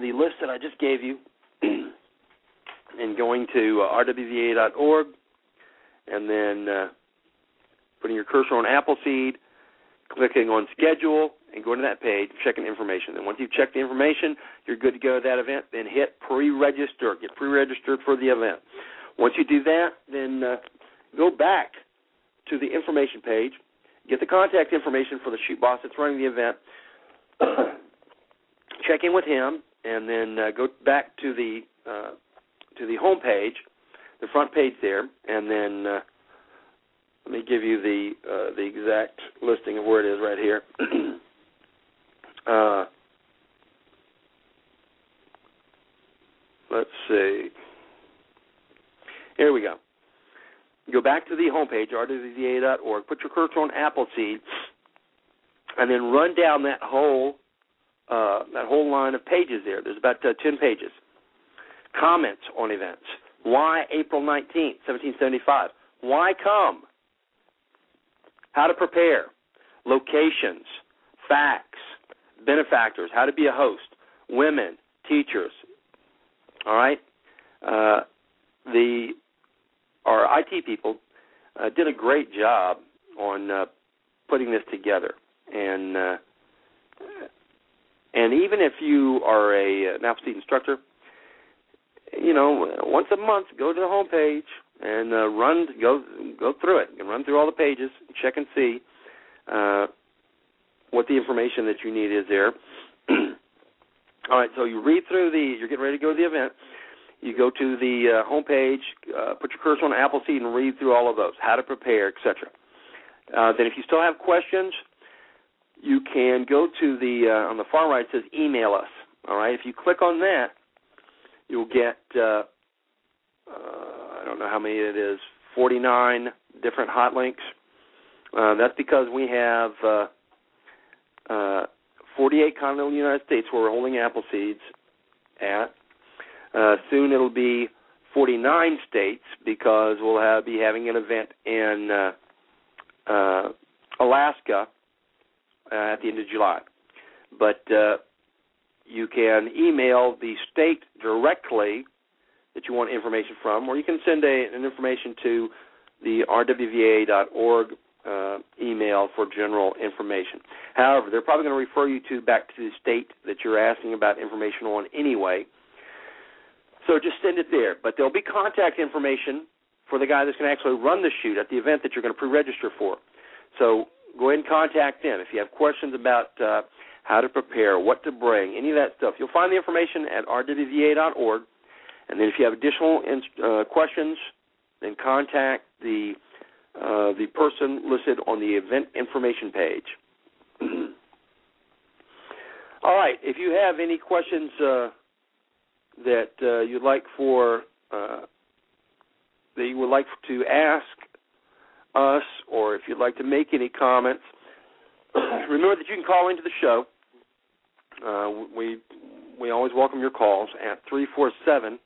the list that I just gave you, and going to uh, rwva.org, and then uh, putting your cursor on Appleseed, clicking on schedule, and go to that page, checking information. And once you've checked the information, you're good to go to that event. Then hit pre-register. Get pre-registered for the event. Once you do that, then uh, go back to the information page, get the contact information for the shoot boss that's running the event, check in with him, and then uh, go back to the uh, to the home page, the front page there, and then uh, let me give you the uh, the exact listing of where it is right here. uh, let's see. Here we go. Go back to the homepage, rwva.org. Put your cursor on Appleseed, and then run down that whole uh, that whole line of pages there. There's about uh, ten pages. Comments on events. Why April 19th, 1775? Why come? How to prepare. Locations. Facts. Benefactors. How to be a host. Women. Teachers. All right. Uh, the our IT people uh, did a great job on uh, putting this together, and uh, and even if you are a an Appleseed instructor, you know, once a month, go to the home page and uh, run go go through it and run through all the pages, check and see uh, what the information that you need is there. all right, so you read through the. You're getting ready to go to the event. You go to the uh, home page, uh, put your cursor on Appleseed, and read through all of those, how to prepare, etc. Uh, then, if you still have questions, you can go to the uh, on the far right. It says email us. All right. If you click on that, you'll get uh, uh, I don't know how many it is, 49 different hot links. Uh, that's because we have uh, uh, 48 continental United States where we're holding Appleseeds at. Uh, soon it'll be 49 states because we'll have, be having an event in uh, uh, Alaska uh, at the end of July. But uh, you can email the state directly that you want information from, or you can send a, an information to the rwva.org uh, email for general information. However, they're probably going to refer you to back to the state that you're asking about information on anyway. So just send it there. But there'll be contact information for the guy that's going to actually run the shoot at the event that you're going to pre-register for. So go ahead and contact them if you have questions about uh, how to prepare, what to bring, any of that stuff. You'll find the information at rwva.org. And then if you have additional uh, questions, then contact the uh, the person listed on the event information page. All right. If you have any questions uh, that uh, you'd like for uh, that you would like to ask us, or if you'd like to make any comments, remember that you can call into the show. Uh, we we always welcome your calls at three four seven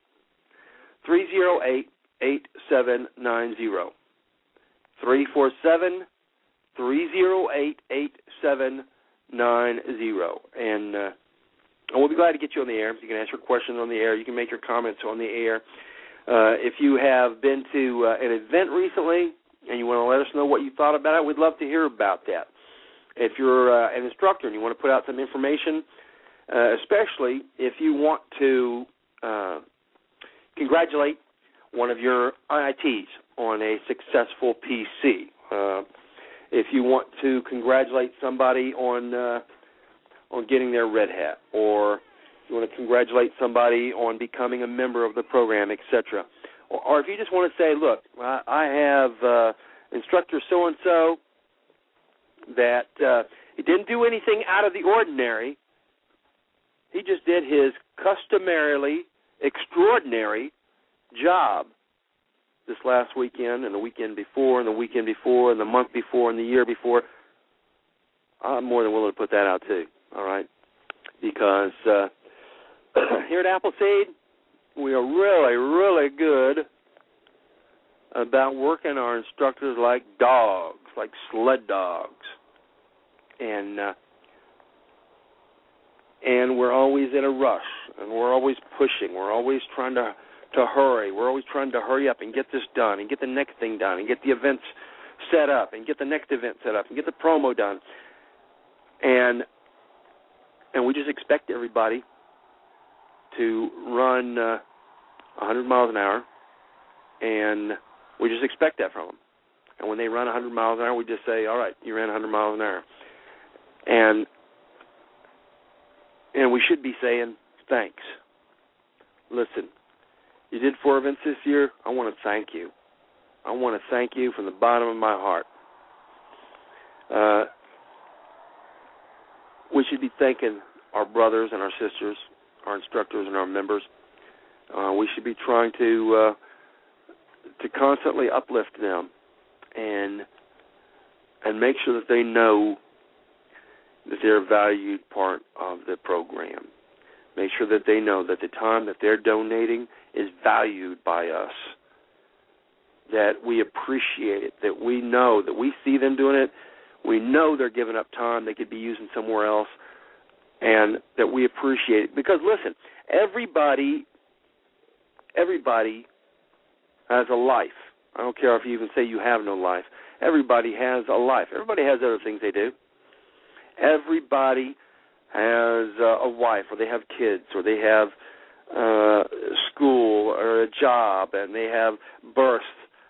three zero eight eight seven nine zero. Three four seven three zero eight eight seven nine zero, and uh, we'll be glad to get you on the air. You can ask your questions on the air. You can make your comments on the air. Uh, if you have been to uh, an event recently and you want to let us know what you thought about it, we'd love to hear about that. If you're uh, an instructor and you want to put out some information, uh, especially if you want to uh, congratulate one of your IITs on a successful PC. Uh, if you want to congratulate somebody on uh, on getting their red hat, or you want to congratulate somebody on becoming a member of the program, etc. Or, or if you just want to say, look, I, I have uh, instructor so and so that uh, he didn't do anything out of the ordinary. He just did his customarily extraordinary job this last weekend and the weekend before and the weekend before and the month before and the year before. I'm more than willing to put that out too. All right, because uh, here at Appleseed, we are really, really good about working our instructors like dogs, like sled dogs, and uh, and we're always in a rush, and we're always pushing. We're always trying to to hurry. We're always trying to hurry up and get this done, and get the next thing done, and get the events set up, and get the next event set up, and get the promo done, and and we just expect everybody to run uh, 100 miles an hour, and we just expect that from them. And when they run 100 miles an hour, we just say, "All right, you ran 100 miles an hour," and and we should be saying thanks. Listen, you did four events this year. I want to thank you. I want to thank you from the bottom of my heart. Uh, we should be thanking our brothers and our sisters, our instructors and our members. Uh, we should be trying to uh, to constantly uplift them and and make sure that they know that they're a valued part of the program. Make sure that they know that the time that they're donating is valued by us. That we appreciate it, that we know that we see them doing it, we know they're giving up time they could be using somewhere else, and that we appreciate it. Because listen, everybody everybody has a life. I don't care if you even say you have no life. Everybody has a life. Everybody has other things they do. Everybody has uh, a wife, or they have kids, or they have uh, school, or a job, and they have births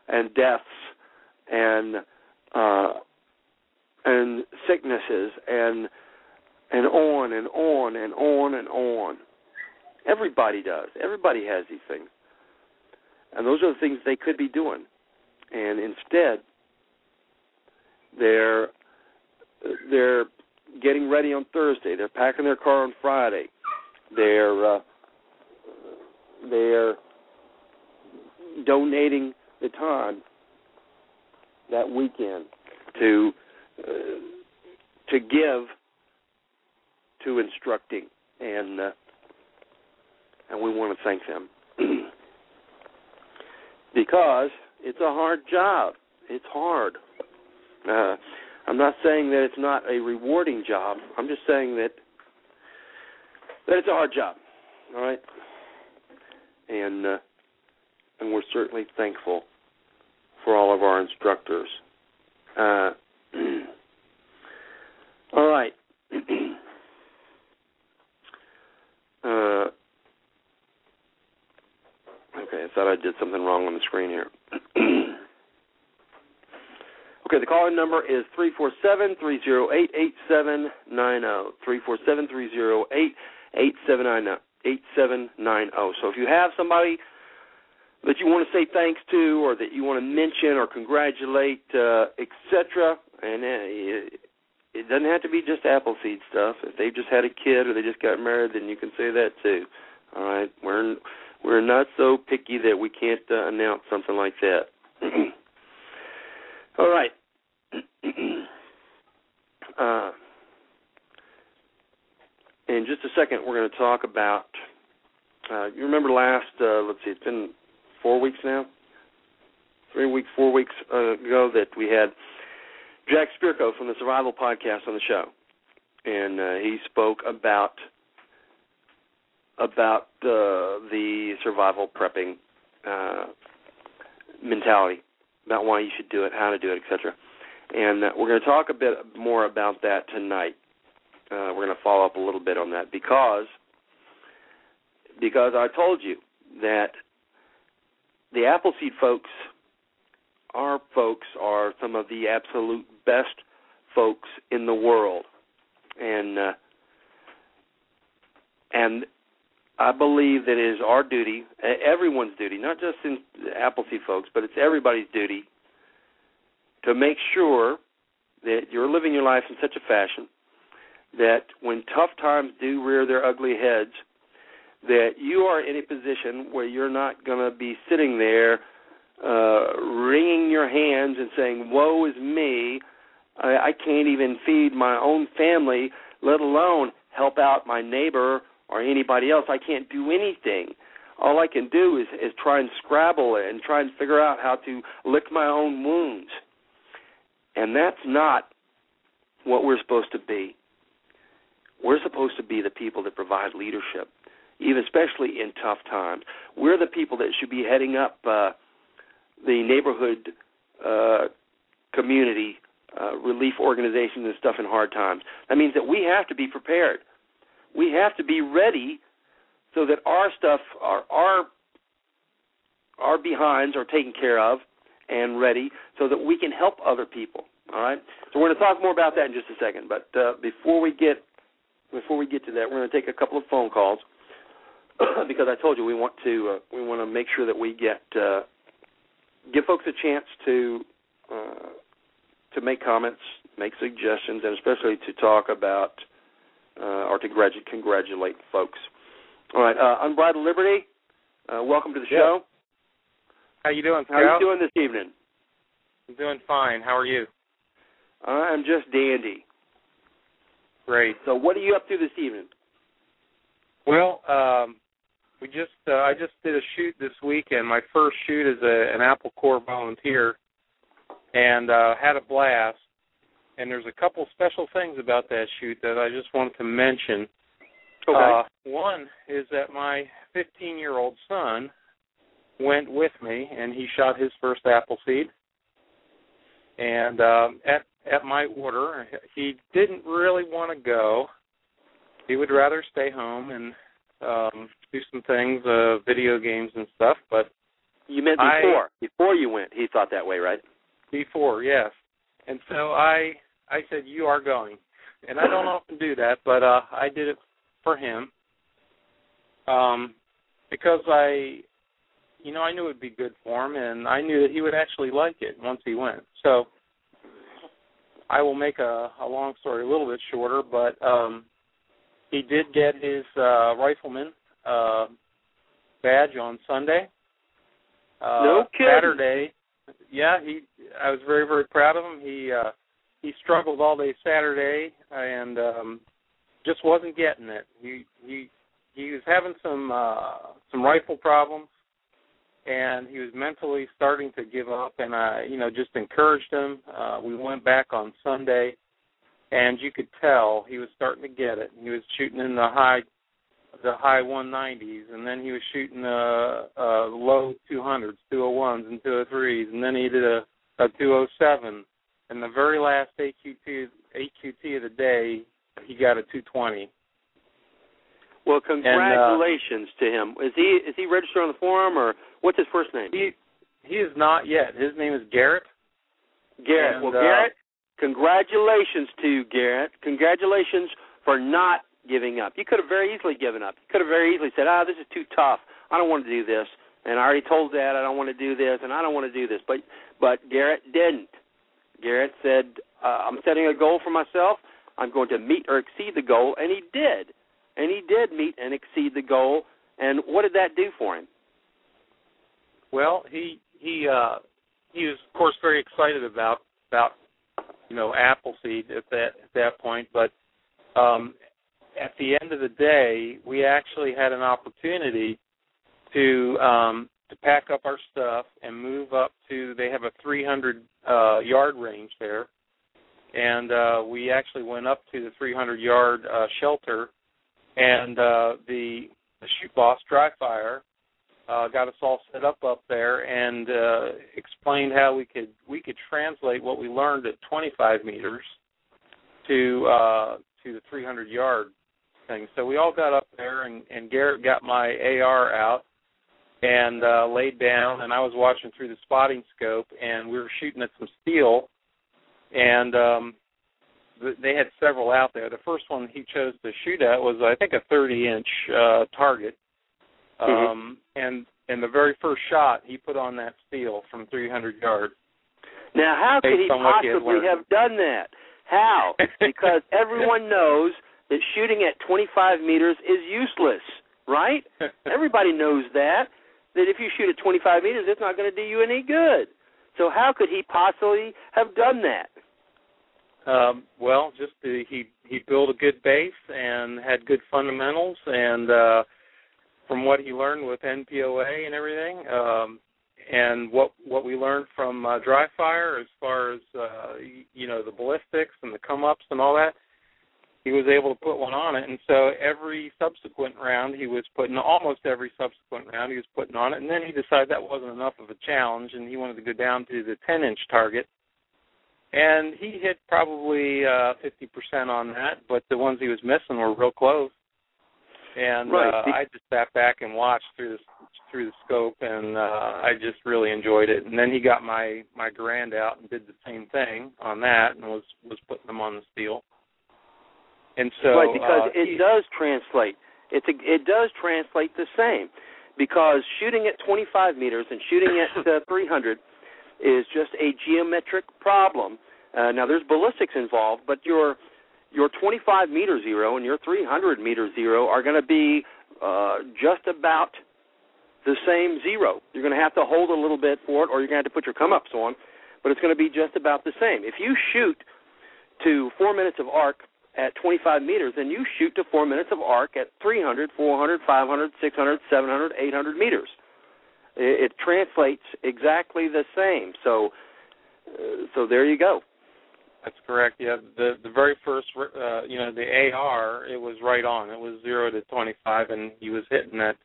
and deaths, and uh, and sicknesses, and and on and on and on and on. Everybody does. Everybody has these things. And those are the things they could be doing. And instead, they're they're getting ready on Thursday. They're packing their car on Friday. They're uh, they're donating the time that weekend to uh, to give to instructing, and uh, and we want to thank them because it's a hard job. It's hard. Uh, I'm not saying that it's not a rewarding job. I'm just saying that that it's a hard job. All right, and uh, and we're certainly thankful for all of our instructors. Uh, all right. uh, okay, I thought I did something wrong on the screen here. Okay, the calling number is three four seven three zero eight eight seven nine zero. Three four seven three zero eight eight seven nine eight seven nine zero. So if you have somebody that you want to say thanks to, or that you want to mention or congratulate, uh, etc., and uh, it doesn't have to be just Appleseed stuff. If they just had a kid or they just got married, then you can say that too. All right, we're we're not so picky that we can't uh, announce something like that. All right. uh, in just a second, we're going to talk about. Uh, you remember last? Uh, let's see, it's been four weeks now, three weeks, four weeks uh, ago that we had Jack Spirko from the Survival Podcast on the show, and uh, he spoke about about uh, the survival prepping uh, mentality, about why you should do it, how to do it, etc and we're going to talk a bit more about that tonight. Uh, we're going to follow up a little bit on that because because I told you that the Appleseed folks, our folks, are some of the absolute best folks in the world, and uh, and I believe that it is our duty, everyone's duty, not just in Appleseed folks, but it's everybody's duty to make sure that you're living your life in such a fashion that when tough times do rear their ugly heads, that you are in a position where you're not going to be sitting there uh, wringing your hands and saying, "Woe is me," I, I can't even feed my own family, let alone help out my neighbor or anybody else. I can't do anything. All I can do is is try and scrabble and try and figure out how to lick my own wounds. And that's not what we're supposed to be. We're supposed to be the people that provide leadership, even especially in tough times. We're the people that should be heading up uh, the neighborhood uh, community uh, relief organizations and stuff in hard times. That means that we have to be prepared. We have to be ready so that our stuff, our our our behinds are taken care of and ready, so that we can help other people. All right. So we're going to talk more about that in just a second. But uh, before we get before we get to that, we're going to take a couple of phone calls because I told you we want to uh, we want to make sure that we get uh, give folks a chance to uh, to make comments, make suggestions, and especially to talk about uh, or to gradu- congratulate folks. All right, uh, Unbridled Liberty, uh, welcome to the show. How you doing, How are you doing this evening? I'm doing fine. How are you? I'm just dandy. Great. So, what are you up to this evening? Well, um, we just uh, I just did a shoot this weekend. My first shoot as a, an Apple Corps volunteer, and uh, had a blast. And there's a couple special things about that shoot that I just wanted to mention. Okay. Uh, one is that my 15 year old son went with me, and he shot his first apple seed. And um, at at my order, he didn't really want to go. He would rather stay home and um, do some things, uh, video games and stuff. But you meant I- before before you went, he thought that way, right? before, yes. And so I I said you are going. And I don't often do that, but uh I did it for him. Um because I you know, I knew it would be good for him and I knew that he would actually like it once he went. So I will make a, a long story a little bit shorter, but um he did get his uh rifleman uh badge on Sunday. Uh No kidding. Saturday yeah, he I was very very proud of him. He uh he struggled all day Saturday and um just wasn't getting it. He he he was having some uh some rifle problems and he was mentally starting to give up and I you know just encouraged him. Uh we went back on Sunday and you could tell he was starting to get it. He was shooting in the high the high 190s, and then he was shooting uh, uh, low 200s, 201s, and 203s, and then he did a, a 207. And the very last AQT AQT of the day, he got a 220. Well, congratulations to him. Is he is he registered on the forum or what's his first name? He he is not yet. His name is Garrett. Garrett. And, well, uh, Garrett, congratulations to you, Garrett. Congratulations for not giving up. You could have very easily given up. You could have very easily said, "Ah, this is too tough. I don't want to do this." And I already told Dad I don't want to do this, and I don't want to do this. But but Garrett didn't. Garrett said, uh, "I'm setting a goal for myself. I'm going to meet or exceed the goal," and he did. And he did meet and exceed the goal. And what did that do for him? Well, he he uh he was of course very excited about about you know Appleseed at that at that point, but um at the end of the day, we actually had an opportunity to um to pack up our stuff and move up to they have a 300 uh yard range there. And uh we actually went up to the 300 yard uh shelter and uh the the shoot boss dry fire uh, got us all set up up there and uh, explained how we could we could translate what we learned at 25 meters to uh, to the 300 yard thing. So we all got up there, and, and Garrett got my AR out and uh, laid down, and I was watching through the spotting scope, and we were shooting at some steel, and um, they had several out there. The first one he chose to shoot at was I think a 30 inch uh, target Mhm. um, and and the very first shot he put on that steel from 300 yards. Now, how could he what he possibly have done that? How? because everyone knows that shooting at 25 meters is useless, right? Everybody knows that. That if you shoot at 25 meters, it's not going to do you any good. So how could he possibly have done that? Um, well, just the, he he built a good base and had good fundamentals, and uh, from what he learned with NPOA and everything, um, and what what we learned from uh, dry fire as far as uh, you know the ballistics and the come ups and all that, he was able to put one on it. And so every subsequent round, he was putting almost every subsequent round he was putting on it. And then he decided that wasn't enough of a challenge, and he wanted to go down to the 10 inch target and he hit probably uh, 50% on that, but the ones he was missing were real close. And right. uh, I just sat back and watched through the through the scope, and uh, I just really enjoyed it. And then he got my my Garand out and did the same thing on that, and was was putting them on the steel. And so, right, because uh, it he, does translate. It's a, it does translate the same, because shooting at 25 meters and shooting at uh, 300 is just a geometric problem. Uh, now there's ballistics involved, but your your 25 meter zero and your 300 meter zero are going to be uh, just about the same zero. You're going to have to hold a little bit for it, or you're going to have to put your come ups on, but it's going to be just about the same. If you shoot to four minutes of arc at 25 meters, then you shoot to four minutes of arc at 300, 400, 500, 600, 700, 800 meters. It, it translates exactly the same. So, uh, so there you go. That's correct. Yeah, the the very first, uh, you know, the AR, it was right on. It was zero to twenty five, and he was hitting that.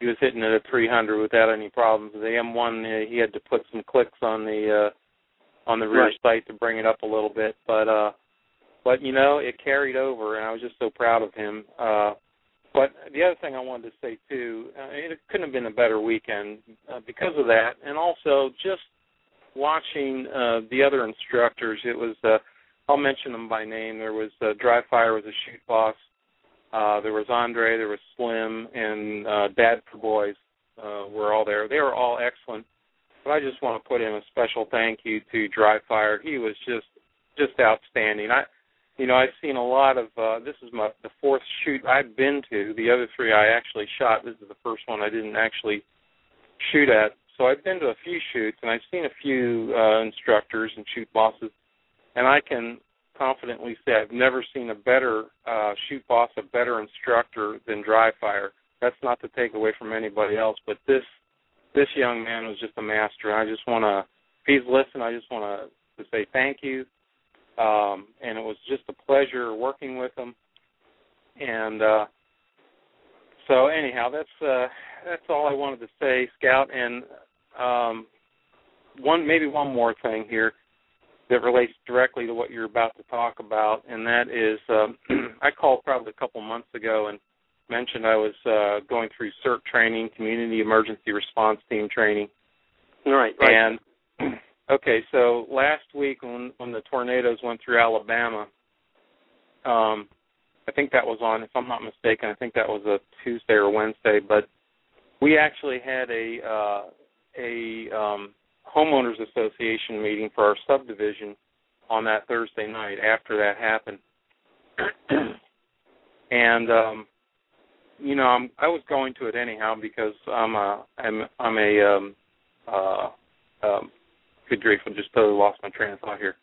He was hitting it at three hundred without any problems. The M1, uh, he had to put some clicks on the uh, on the rear right. sight to bring it up a little bit, but uh, but you know, it carried over, and I was just so proud of him. Uh, but the other thing I wanted to say too, uh, it couldn't have been a better weekend uh, because of that, and also just watching uh, the other instructors. It was uh, I'll mention them by name. There was uh, Dry Fire was a shoot boss. Uh, there was Andre, there was Slim, and uh, Dad for Boys uh, were all there. They were all excellent. But I just want to put in a special thank you to Dry Fire. He was just just outstanding. I you know, I've seen a lot of. Uh, this is my the fourth shoot I've been to. The other three I actually shot. This is the first one I didn't actually shoot at. So I've been to a few shoots, and I've seen a few uh, instructors and shoot bosses, and I can confidently say I've never seen a better uh, shoot boss, a better instructor than Dry Fire. That's not to take away from anybody else, but this this young man was just a master. I just want to, if he's listening, I just want to to say thank you um, and it was just a pleasure working with them. And uh, so, anyhow, that's uh, that's all I wanted to say, Scout. And um, one, maybe one more thing here that relates directly to what you're about to talk about, and that is, um, I called probably a couple months ago and mentioned I was uh, going through CERT training, Community Emergency Response Team training. Right. right. And Okay, so last week when when the tornadoes went through Alabama, um, I think that was on, if I'm not mistaken, I think that was a Tuesday or Wednesday, but we actually had a uh, a um, homeowners association meeting for our subdivision on that Thursday night after that happened, and um, you know I'm I was going to it anyhow because I'm a I'm I'm a um, uh, um, good grief, I just totally lost my train of thought here.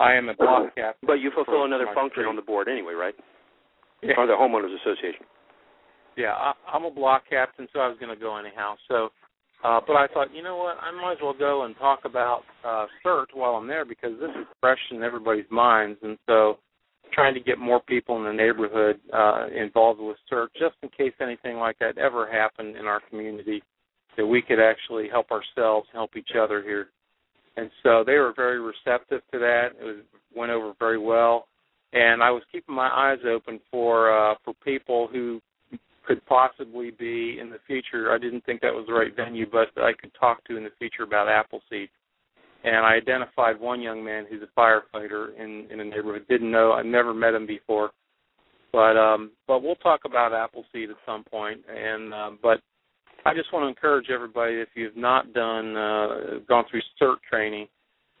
I am a block captain. But you fulfill another function street. on the board anyway, right? Yeah. Or the homeowners association. Yeah, I, I'm a block captain, so I was going to go anyhow. So, uh, but I thought, you know what, I might as well go and talk about uh, CERT while I'm there because this is fresh in everybody's minds, and so trying to get more people in the neighborhood uh, involved with CERT, just in case anything like that ever happened in our community, that we could actually help ourselves, help each other here and so they were very receptive to that. It was went over very well, and I was keeping my eyes open for uh, for people who could possibly be in the future. I didn't think that was the right venue, but I could talk to in the future about Appleseed. And I identified one young man who's a firefighter in in the neighborhood. Didn't know, I've never met him before, but um, but we'll talk about Appleseed at some point. And uh, but I just want to encourage everybody if you've not done uh, gone through CERT training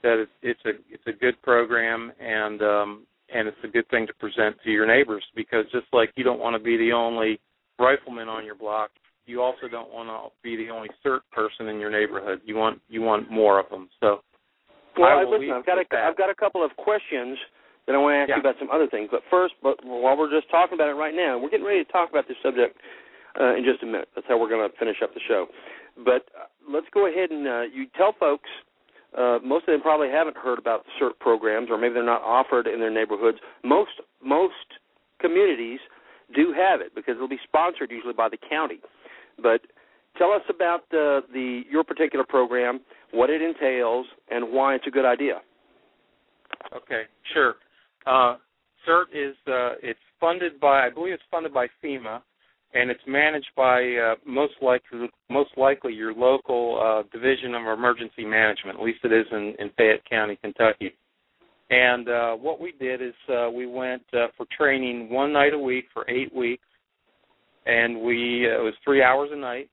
that it's, it's a it's a good program and um, and it's a good thing to present to your neighbors because just like you don't want to be the only rifleman on your block, you also don't want to be the only CERT person in your neighborhood. You want you want more of them. So Well, I listen, I've got a, that. I've got a couple of questions that I want to ask Yeah. you about some other things. But first, but while we're just talking about it right now, we're getting ready to talk about this subject uh, in just a minute. That's how we're going to finish up the show. But uh, let's go ahead and uh, you tell folks. Uh, most of them probably haven't heard about CERT programs, or maybe they're not offered in their neighborhoods. Most most communities do have it because it'll be sponsored usually by the county. But tell us about the, the your particular program, what it entails, and why it's a good idea. Okay, sure. Uh, CERT is uh, it's funded by I believe it's funded by FEMA, and it's managed by uh, most likely most likely your local uh, division of emergency management. At least it is in, in Fayette County, Kentucky. And uh, what we did is uh, we went uh, for training one night a week for eight weeks, and we uh, it was three hours a night.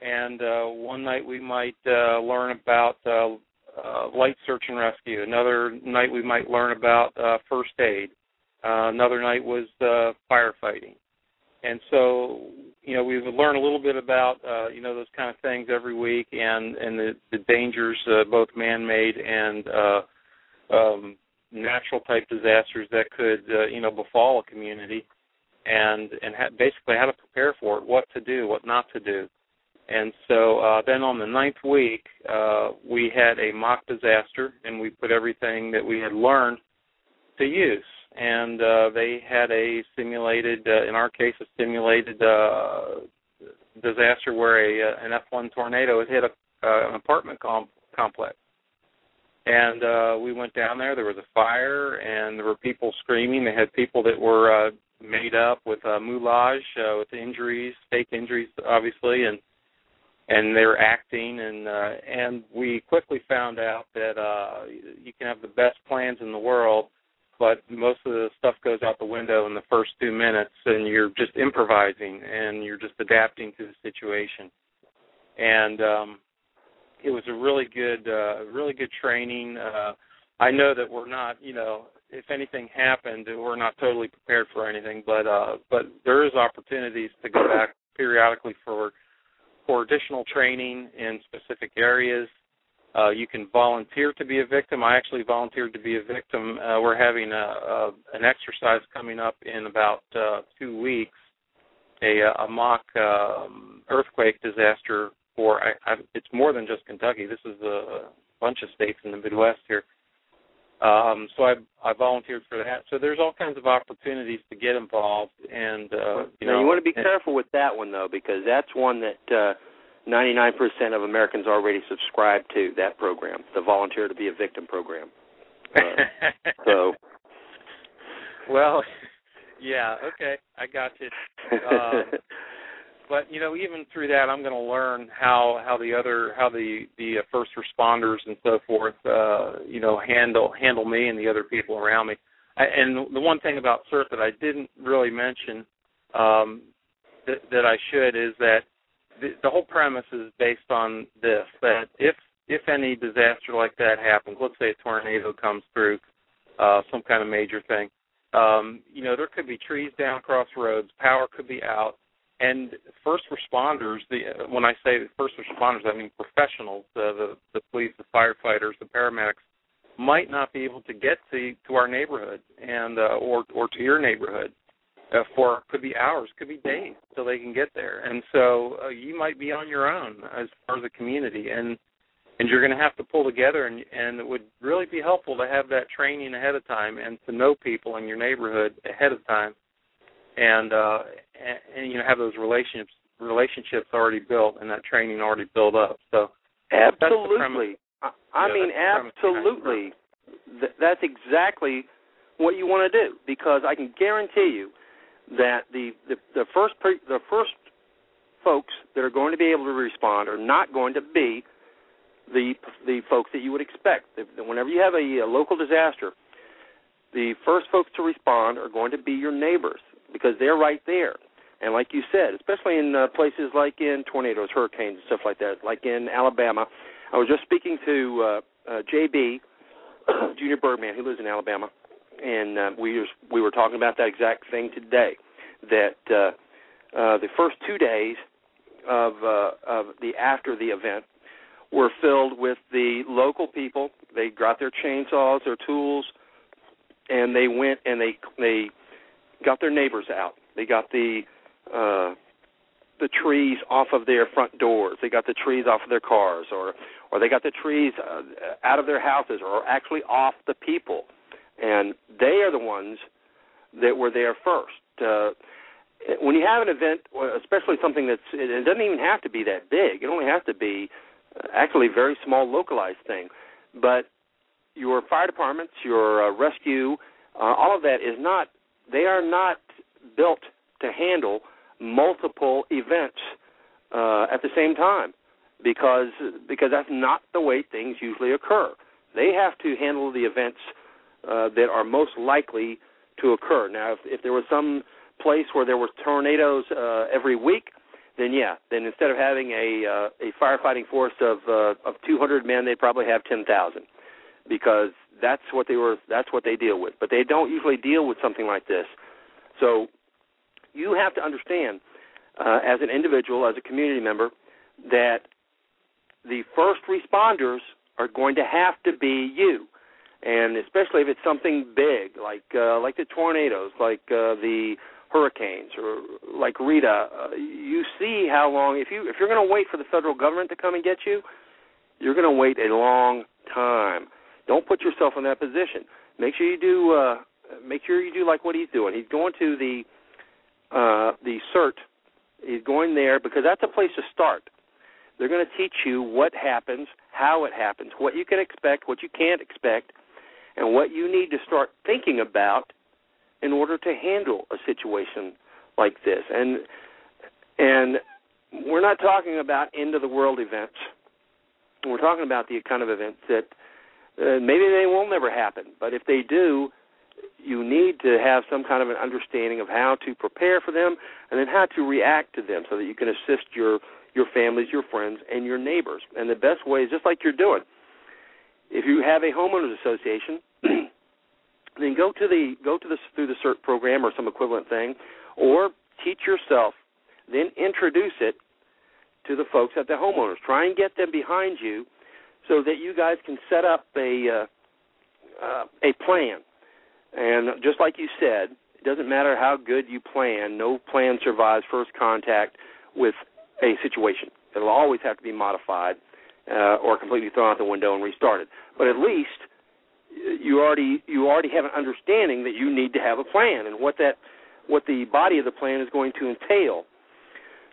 And uh, one night we might uh, learn about uh, uh, light search and rescue. Another night we might learn about uh, first aid. Uh, another night was uh, firefighting. And so, you know, we learn a little bit about, uh, you know, those kind of things every week, and and the, the dangers, uh, both man-made and uh, um, natural type disasters that could, uh, you know, befall a community, and and ha- basically how to prepare for it, what to do, what not to do. And so uh, then on the ninth week, uh, we had a mock disaster, and we put everything that we had learned to use. And uh, they had a simulated, uh, in our case, a simulated uh, disaster where a uh, an F1 tornado had hit a, uh, an apartment com- complex. And uh, we went down there. There was a fire, and there were people screaming. They had people that were uh, made up with uh, moulage, uh, with injuries, fake injuries, obviously, and and they were acting and uh and we quickly found out that uh you can have the best plans in the world but most of the stuff goes out the window in the first 2 minutes and you're just improvising and you're just adapting to the situation and um it was a really good uh really good training uh I know that we're not, you know, if anything happened, we're not totally prepared for anything, but uh but there is opportunities to go back periodically for for additional training in specific areas. Uh, you can volunteer to be a victim. I actually volunteered to be a victim. Uh, we're having a, a, an exercise coming up in about uh, two weeks, a, a mock um, earthquake disaster for. I, I, it's more than just Kentucky. This is a bunch of states in the Midwest here. Um, so I, I volunteered for that. So there's all kinds of opportunities to get involved, and uh, you now, know you want to be careful with that one though, because that's one that uh, 99% of Americans already subscribe to. That program, the Volunteer to be a Victim program. Uh, so, well, yeah, okay, I got you. Um, but you know, even through that, I'm going to learn how how the other how the the uh, first responders and so forth, uh, you know, handle handle me and the other people around me. I, and the one thing about CERT that I didn't really mention um, that, that I should is that the, the whole premise is based on this: that if if any disaster like that happens, let's say a tornado comes through, uh, some kind of major thing, um, you know, there could be trees down across roads, power could be out, and first responders. The when I say first responders, I mean professionals, the the, the police, the firefighters, the paramedics, might not be able to get to to our neighborhood and uh, or or to your neighborhood uh, for could be hours, could be days till they can get there, and so uh, you might be on your own as far as a community and. And you're going to have to pull together, and and it would really be helpful to have that training ahead of time, and to know people in your neighborhood ahead of time, and uh, and, and you know have those relationships relationships already built and that training already built up. So the absolutely. I, I Yeah, mean, that's the premise behind absolutely. Th- that's exactly what you want to do because I can guarantee you that the the, the first pre- the first folks that are going to be able to respond are not going to be the the folks that you would expect. Whenever you have a, a local disaster, the first folks to respond are going to be your neighbors because they're right there. And like you said, especially in uh, places like in tornadoes, hurricanes, and stuff like that, like in Alabama. I was just speaking to uh, uh, JB, Junior Birdman, who lives in Alabama, and uh, we was, we were talking about that exact thing today. That uh, uh, the first two days of uh, of the after the event were filled with the local people. They got their chainsaws, their tools, and they went and they they got their neighbors out. They got the uh the trees off of their front doors. They got the trees off of their cars or or they got the trees uh, out of their houses or actually off the people. And they are the ones that were there first. Uh when you have an event, especially something that's, it doesn't even have to be that big. It only has to be uh, actually a very small, localized thing. But your fire departments, your uh, rescue, uh, all of that is not. They are not built to handle multiple events uh, at the same time because because that's not the way things usually occur. They have to handle the events uh, that are most likely to occur. Now, if, if there was some place where there were tornadoes uh, every week, then yeah, then instead of having a uh, a firefighting force of uh, of 200 men, they'd probably have 10,000 because that's what they were that's what they deal with. But they don't usually deal with something like this. So you have to understand uh, as an individual, as a community member, that the first responders are going to have to be you, and especially if it's something big like uh, like the tornadoes, like uh, the hurricanes or like Rita, uh, you see how long if you if you're going to wait for the federal government to come and get you, you're going to wait a long time. Don't put yourself in that position. Make sure you do uh make sure you do like what he's doing. He's going to the uh the CERT. He's going there because that's a place to start. They're going to teach you what happens, how it happens, what you can expect, what you can't expect, and what you need to start thinking about in order to handle a situation like this. And and we're not talking about end of the world events. We're talking about the kind of events that uh, maybe they will never happen, but if they do, you need to have some kind of an understanding of how to prepare for them and then how to react to them so that you can assist your your families, your friends, and your neighbors. And the best way is just like you're doing. If you have a homeowners association, then go to the go to the through the CERT program or some equivalent thing, or teach yourself. Then introduce it to the folks at the homeowners. Try and get them behind you, so that you guys can set up a uh, uh, a plan. And just like you said, it doesn't matter how good you plan. No plan survives first contact with a situation. It'll always have to be modified uh, or completely thrown out the window and restarted. But at least you already you already have an understanding that you need to have a plan and what that what the body of the plan is going to entail.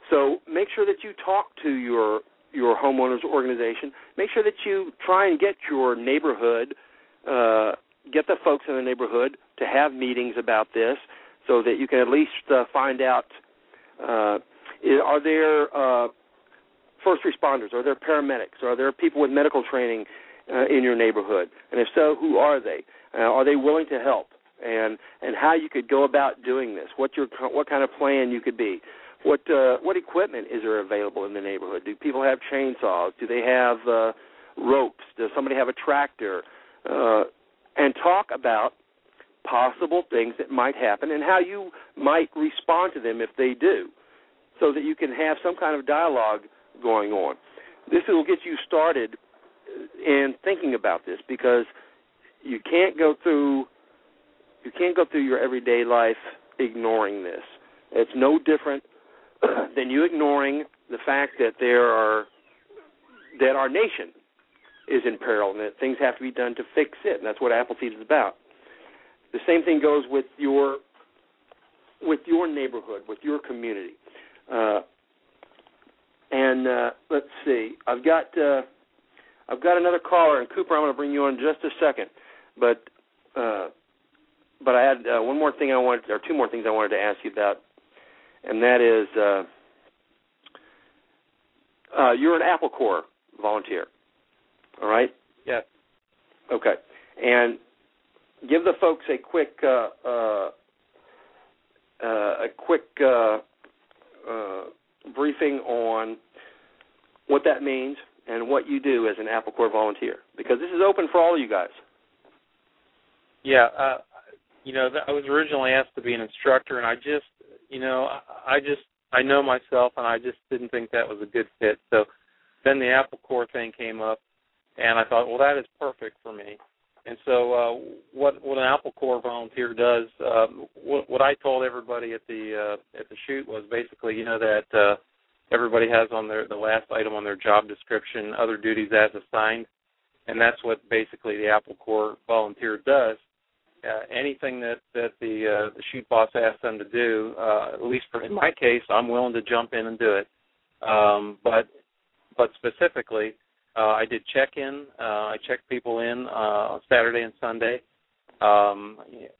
So make sure that you talk to your your homeowners organization. Make sure that you try and get your neighborhood, uh, get the folks in the neighborhood to have meetings about this, so that you can at least uh, find out uh, are there uh, first responders, are there paramedics, are there people with medical training uh, in your neighborhood? And if so, who are they? Uh, are they willing to help? And and how you could go about doing this? What your what kind of plan you could be? What uh, what equipment is there available in the neighborhood? Do people have chainsaws? Do they have uh, ropes? Does somebody have a tractor? Uh, and talk about possible things that might happen and how you might respond to them if they do, so that you can have some kind of dialogue going on. This will get you started in thinking about this because you can't go through you can't go through your everyday life ignoring this. It's no different than you ignoring the fact that there are that our nation is in peril and that things have to be done to fix it, and that's what Appleseed is about. The same thing goes with your with your neighborhood, with your community. Uh, and uh, let's see, I've got uh, I've got another caller, and Cooper, I'm going to bring you on in just a second. But uh, but I had uh, one more thing I wanted, or two more things I wanted to ask you about, and that is uh, uh, you're an Apple Corps volunteer, all right? Yes. Okay, and give the folks a quick uh, uh, uh, a quick uh, uh, briefing on what that means and what you do as an Apple Corps volunteer, because this is open for all of you guys. Yeah, uh, you know, I was originally asked to be an instructor, and I just, you know, I just I know myself, and I just didn't think that was a good fit. So then the Apple Corps thing came up, and I thought, well, that is perfect for me. And so, uh, what what an Apple Corps volunteer does, uh, what, what I told everybody at the uh, at the shoot was basically, you know, that uh, everybody has on their the last item on their job description, other duties as assigned, and that's what basically the Apple Corps volunteer does. Uh, anything that that the uh, the shoot boss asks them to do, uh, at least for in my case, I'm willing to jump in and do it. Um, but but specifically, uh, I did check in. Uh, I checked people in uh, Saturday and Sunday, um,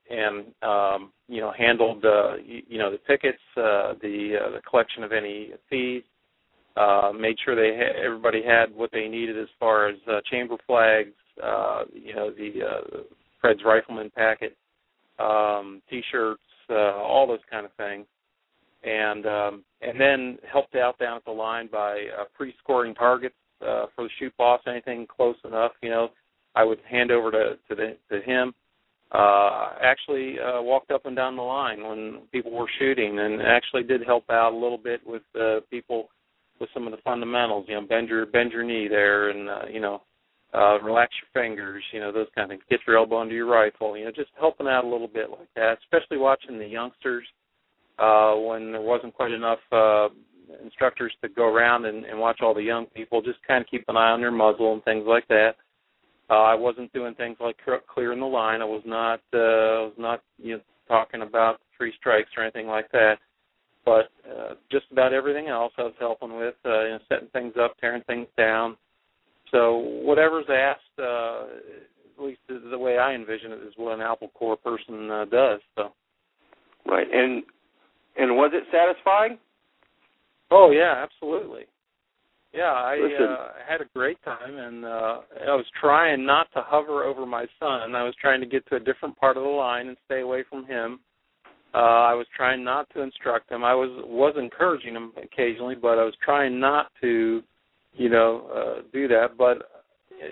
and um, you know handled uh, you, you know the tickets, uh, the uh, the collection of any fees. Uh, made sure they ha- everybody had what they needed as far as uh, chamber flags, uh, you know the uh, Fred's Rifleman packet, um, T-shirts, uh, all those kind of things and um, and then helped out down at the line by uh, pre-scoring targets uh, for the shoot boss. Anything close enough, you know, I would hand over to to, the, to him. Uh, actually uh, walked up and down the line when people were shooting, and actually did help out a little bit with uh, people with some of the fundamentals. You know, bend your bend your knee there, and uh, you know, uh, relax your fingers. You know, those kind of. Get your elbow under your rifle. You know, just helping out a little bit like that. Especially watching the youngsters uh, when there wasn't quite enough uh, instructors to go around and, and watch all the young people. Just kind of keep an eye on their muzzle and things like that. Uh, I wasn't doing things like clearing the line. I was not uh, was not you know talking about three strikes or anything like that. But uh, just about everything else I was helping with, uh, you know, setting things up, tearing things down. So whatever's asked, uh, at least the way I envision it, is what an Apple Corps person uh, does. So. Right, and and was it satisfying? Oh yeah, absolutely. Yeah, I uh, had a great time, and uh, I was trying not to hover over my son. I was trying to get to a different part of the line and stay away from him. Uh, I was trying not to instruct him. I was was encouraging him occasionally, but I was trying not to, you know, uh, do that. But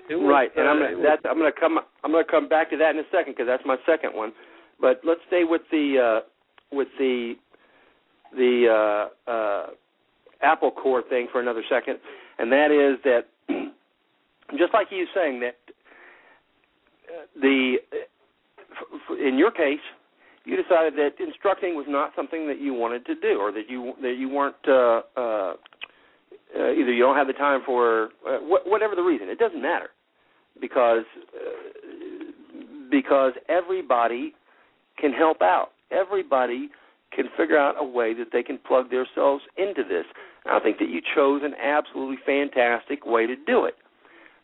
was, right, and I'm uh, gonna, that's, I'm going to come I'm going to come back to that in a second because that's my second one. But let's stay with the uh, with the the uh, uh, Apple Corps thing for another second, and that is that just like you saying that uh, the in your case you decided that instructing was not something that you wanted to do or that you that you weren't uh, uh, uh, either you don't have the time for uh, wh- whatever the reason it doesn't matter because uh, because everybody can help out everybody can figure out a way that they can plug themselves into this. I think that you chose an absolutely fantastic way to do it.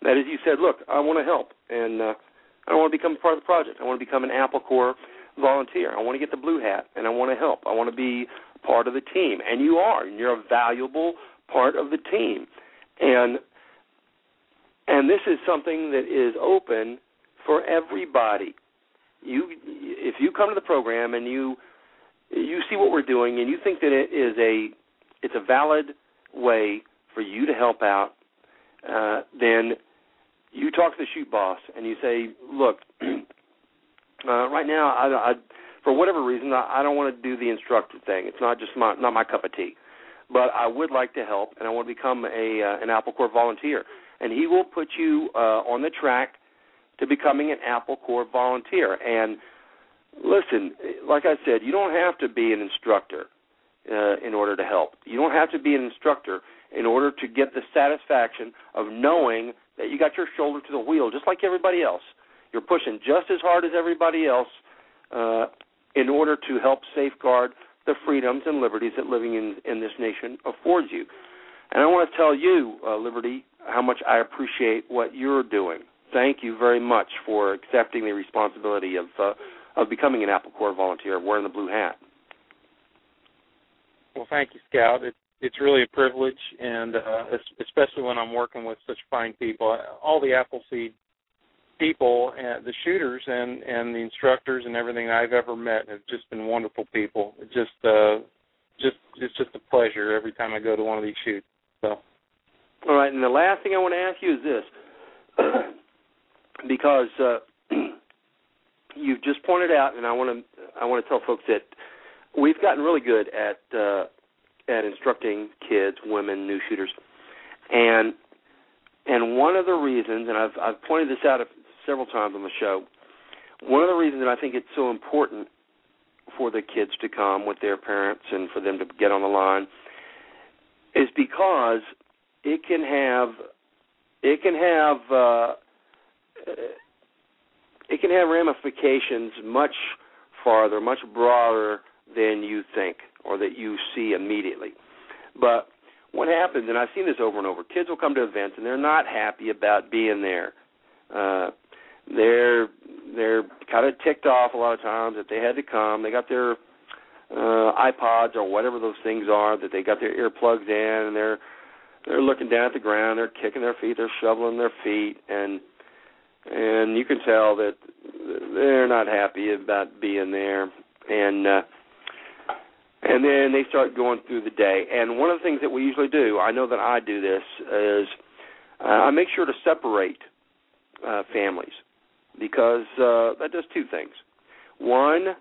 That is, you said, look, I want to help, and uh, I don't want to become part of the project. I want to become an Apple Corps volunteer. I want to get the blue hat, and I want to help. I want to be part of the team, and you are. And you're a valuable part of the team, and and this is something that is open for everybody. You, if you come to the program and you you see what we're doing and you think that it is a it's a valid way for you to help out, uh, then you talk to the shoot boss and you say, look, uh, right now, I, I, for whatever reason, I, I don't want to do the instructor thing. It's not just my not my cup of tea, but I would like to help and I want to become a uh, an Apple Corps volunteer. And he will put you uh, on the track to becoming an Apple Corps volunteer. And Listen, like I said, you don't have to be an instructor uh, in order to help. You don't have to be an instructor in order to get the satisfaction of knowing that you got your shoulder to the wheel, just like everybody else. You're pushing just as hard as everybody else uh, in order to help safeguard the freedoms and liberties that living in in this nation affords you. And I want to tell you, uh, Liberty, how much I appreciate what you're doing. Thank you very much for accepting the responsibility of uh, of becoming an Apple Corps volunteer, wearing the blue hat. Well, thank you, Scout. It, it's really a privilege, and uh, especially when I'm working with such fine people. All the Appleseed people, and the shooters, and and the instructors, and everything I've ever met have just been wonderful people. It just, uh, just it's just a pleasure every time I go to one of these shoots. So. All right, and the last thing I want to ask you is this, because uh, you've just pointed out, and I want to I want to tell folks that we've gotten really good at uh, at instructing kids, women, new shooters, and And one of the reasons, and I've I've pointed this out several times on the show, one of the reasons that I think it's so important for the kids to come with their parents and for them to get on the line is because it can have it can have uh, it can have ramifications much farther, much broader than you think or that you see immediately. But what happens, and I've seen this over and over, kids will come to events and they're not happy about being there. Uh, they're they're kind of ticked off a lot of times that they had to come. They got their uh iPods or whatever those things are that they got their earplugs in and they're they're looking down at the ground, they're kicking their feet, they're shoveling their feet and and you can tell that they're not happy about being there and uh and then they start going through the day. And one of the things that we usually do i know that i do this is uh, i make sure to separate uh families. Because uh that does two things. One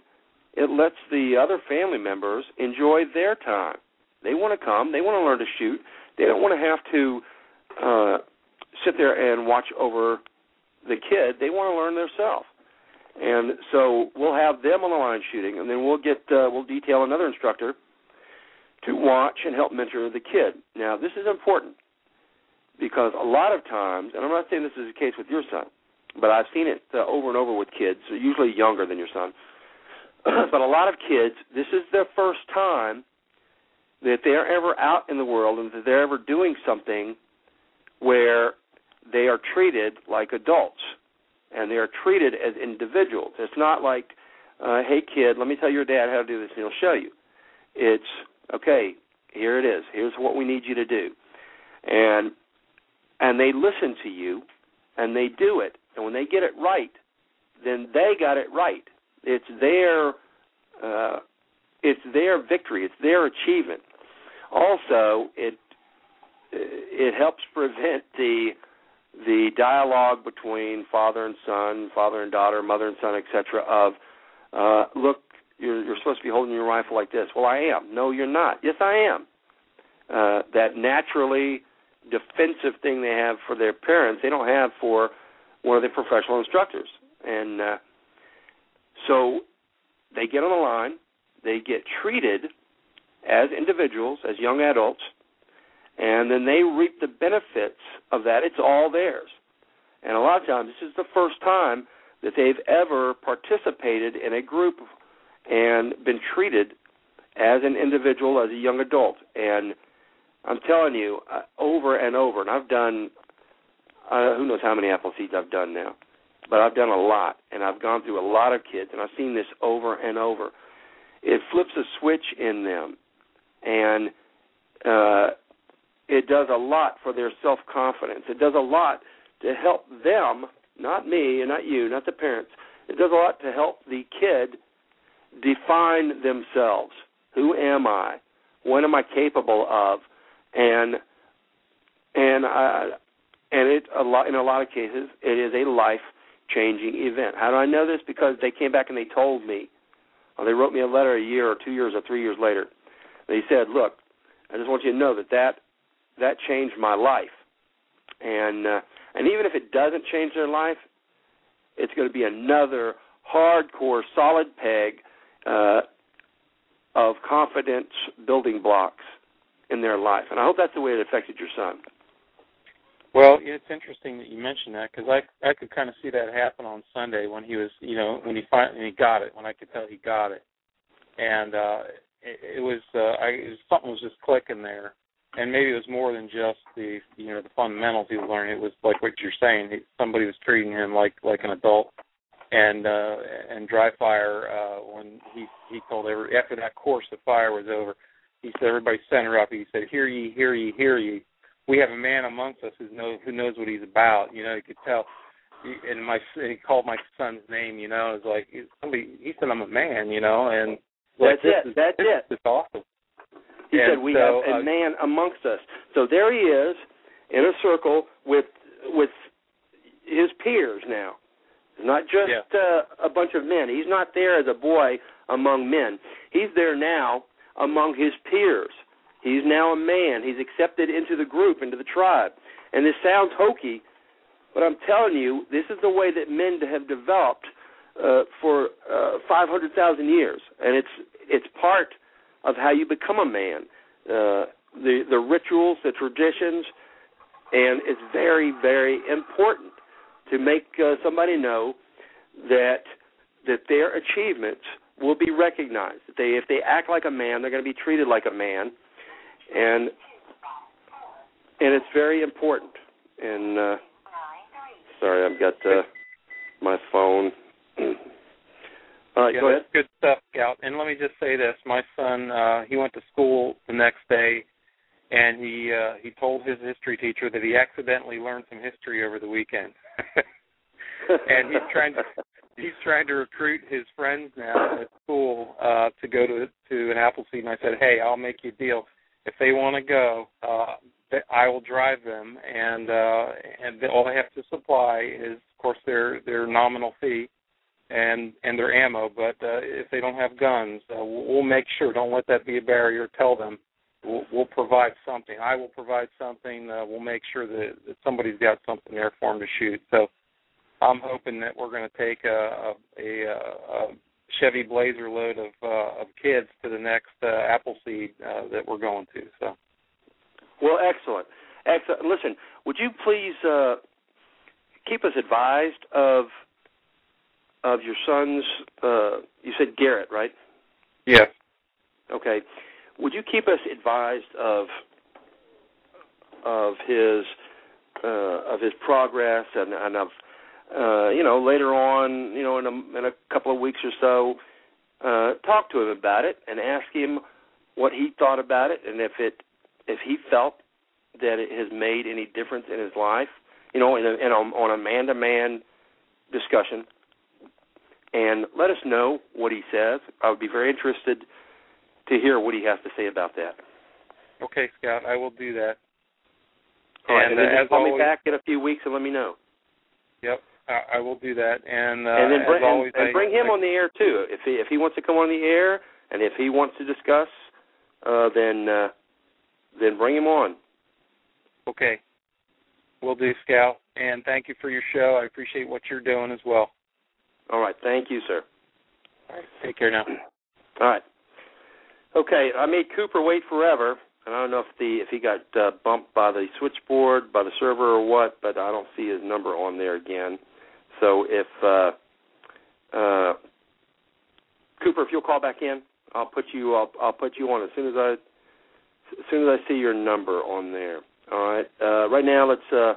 it lets the other family members enjoy their time. They want to come. They want to learn to shoot. They don't want to have to uh sit there and watch over the kid, they want to learn themselves. And so we'll have them on the line shooting, and then we'll get uh, we'll detail another instructor to watch and help mentor the kid. Now this is important because a lot of times, and I'm not saying this is the case with your son, but I've seen it uh, over and over with kids, usually younger than your son. but a lot of kids, this is their first time that they're ever out in the world and that they're ever doing something where they are treated like adults and they are treated as individuals. It's not like, uh, hey kid, let me tell your dad how to do this and he'll show you. It's okay, here it is. Here's what we need you to do. And and they listen to you and they do it. And when they get it right, then they got it right. It's their uh it's their victory, it's their achievement. Also, it it helps prevent the the dialogue between father and son, father and daughter, mother and son, etc. Of uh, look, you're, you're supposed to be holding your rifle like this. Well, I am. No, you're not. Yes, I am. Uh, that naturally defensive thing they have for their parents, they don't have for one of the professional instructors, and uh, so they get on the line. They get treated as individuals, as young adults, and then they reap the benefits of that. It's all theirs. And a lot of times, this is the first time that they've ever participated in a group and been treated as an individual, as a young adult. And I'm telling you, uh, over and over, and I've done uh, who knows how many Appleseeds I've done now, but I've done a lot, and I've gone through a lot of kids, and I've seen this over and over. It flips a switch in them, and uh, it does a lot for their self confidence. It does a lot to help them, not me and not you, not the parents. It does a lot to help the kid define themselves. Who am I? What am I capable of? And and I and it a lot in a lot of cases it is a life changing event. How do I know this? Because they came back and they told me. Or they wrote me a letter a year or two years or three years later. They said, "Look, I just want you to know that that that changed my life. And uh, and even if it doesn't change their life, it's going to be another hardcore, solid peg uh, of confidence building blocks in their life. And I hope that's the way it affected your son. Well, it's interesting that you mentioned that because I I could kind of see that happen on Sunday when he was you know when he finally he got it when I could tell he got it, and uh, it, it was uh, I it was, something was just clicking there, and maybe it was more than just the you know the fundamentals he was learning. It was like what you're saying. He, somebody was treating him like like an adult. And uh, and dry fire uh, when he he told every after that course the fire was over, he said everybody center up. He said, "Hear ye, hear ye, hear ye. We have a man amongst us who knows who knows what he's about." You know, you could tell. And my he called my son's name. You know, it's like somebody. He said, "I'm a man." You know, and like, that's it. Is, that's it. It's awesome. He and said, "We so, have a uh, man amongst us." So there he is in a circle with with his peers now. Not just Yeah. uh, a bunch of men. He's not there as a boy among men. He's there now among his peers. He's now a man. He's accepted into the group, into the tribe. And this sounds hokey, but I'm telling you, this is the way that men have developed uh, for uh, 500,000 years, and it's it's part of how you become a man. Uh, the the rituals, the traditions, and it's very very important to make uh, somebody know that that their achievements will be recognized. That they if they act like a man, they're going to be treated like a man, and and it's very important. And uh, sorry, I've got uh, my phone. All right, yeah, go ahead. Good stuff, Scout. And let me just say this: my son, uh, he went to school the next day, and he uh, he told his history teacher that he accidentally learned some history over the weekend. and he's trying to he's trying to recruit his friends now at school uh to go to to an Appleseed and I said, Hey, I'll make you a deal. If they want to go, uh I will drive them and uh and all they have to supply is of course their their nominal fee and and their ammo, but uh if they don't have guns, uh, we'll make sure don't let that be a barrier. Tell them we'll, we'll provide something. I will provide something. Uh, we'll make sure that, that somebody's got something there for them to shoot. So I'm hoping that we're going to take a, a, a, Chevy Blazer load of uh, of kids to the next uh, Appleseed uh, that we're going to. So. Well, excellent, excellent. Listen, would you please uh, keep us advised of of your son's? Uh, you said Garrett, right? Yes. Okay. Would you keep us advised of of his uh, of his progress and, and of uh, you know, later on, you know, in a, in a couple of weeks or so, uh, talk to him about it and ask him what he thought about it and if it if he felt that it has made any difference in his life, you know, in a, in a, on a man to man discussion. And let us know what he says. I would be very interested to hear what he has to say about that. Okay, Scout, I will do that. All right, and, and then uh, call always, me back in a few weeks and let me know. Yep. I, I will do that, and, uh, and then bring, as always, and, and bring him I, on the air too. If he if he wants to come on the air, and if he wants to discuss, uh, then uh, then bring him on. Okay, we'll do, Scout. And thank you for your show. I appreciate what you're doing as well. All right, thank you, sir. All right, take care now. All right. Okay, I made Cooper wait forever, and I don't know if the if he got uh, bumped by the switchboard, by the server, or what, but I don't see his number on there again. So if uh, uh, Cooper, if you'll call back in, I'll put you I'll I'll put you on as soon as I as soon as I see your number on there. All right. Uh, right now, let's uh,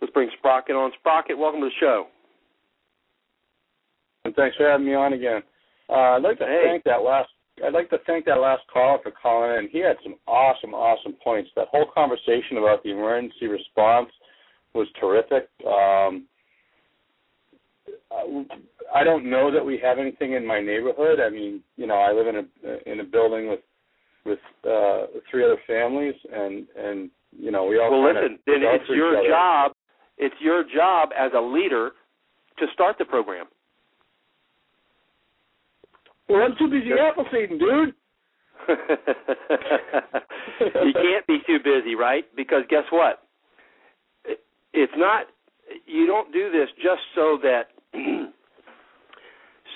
let's bring Sprocket on. Sprocket, welcome to the show. And thanks for having me on again. Uh, I'd like to Hey. thank that last. I'd like to thank that last caller for calling in. He had some awesome, awesome points. That whole conversation about the emergency response was terrific. Um, I- I don't know that we have anything in my neighborhood. I mean, you know, I live in a in a building with with uh, three other families, and and you know, we all Well, listen, then it's your job. It's your job as a leader to start the program. Well, I'm too busy apple seeding, dude. you can't be too busy, right? Because guess what? It's not. You don't do this just so that,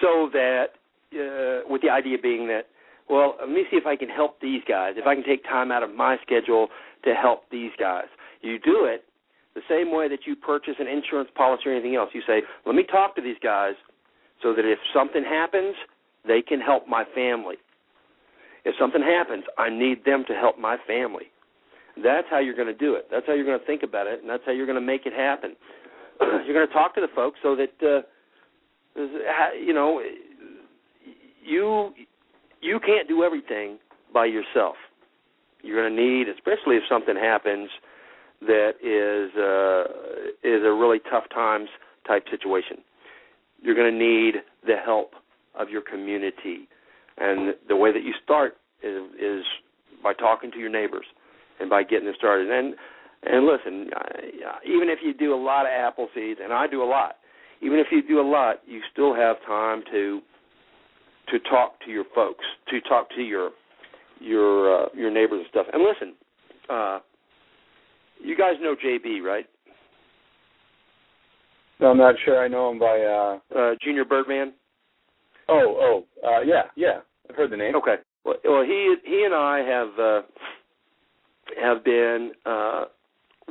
so that, uh, with the idea being that, well, let me see if I can help these guys. If I can take time out of my schedule to help these guys. You do it the same way that you purchase an insurance policy or anything else. You say, let me talk to these guys so that if something happens, they can help my family. If something happens, I need them to help my family. That's how you're going to do it. That's how you're going to think about it, and that's how you're going to make it happen. you're going to talk to the folks so that uh, you know you you can't do everything by yourself. You're going to need, especially if something happens that is uh, is a really tough times type situation. You're going to need the help of your community, and the way that you start is, is by talking to your neighbors and by getting them started. And and listen, uh, even if you do a lot of Appleseeds, and I do a lot, even if you do a lot, you still have time to to talk to your folks, to talk to your your uh, your neighbors and stuff. And listen, uh, You guys know JB, right? No, I'm not sure. I know him by. uh Uh, Junior Birdman. Oh, oh, uh, yeah, yeah. I've heard the name. Okay. Well, well, he he and I have uh, have been uh,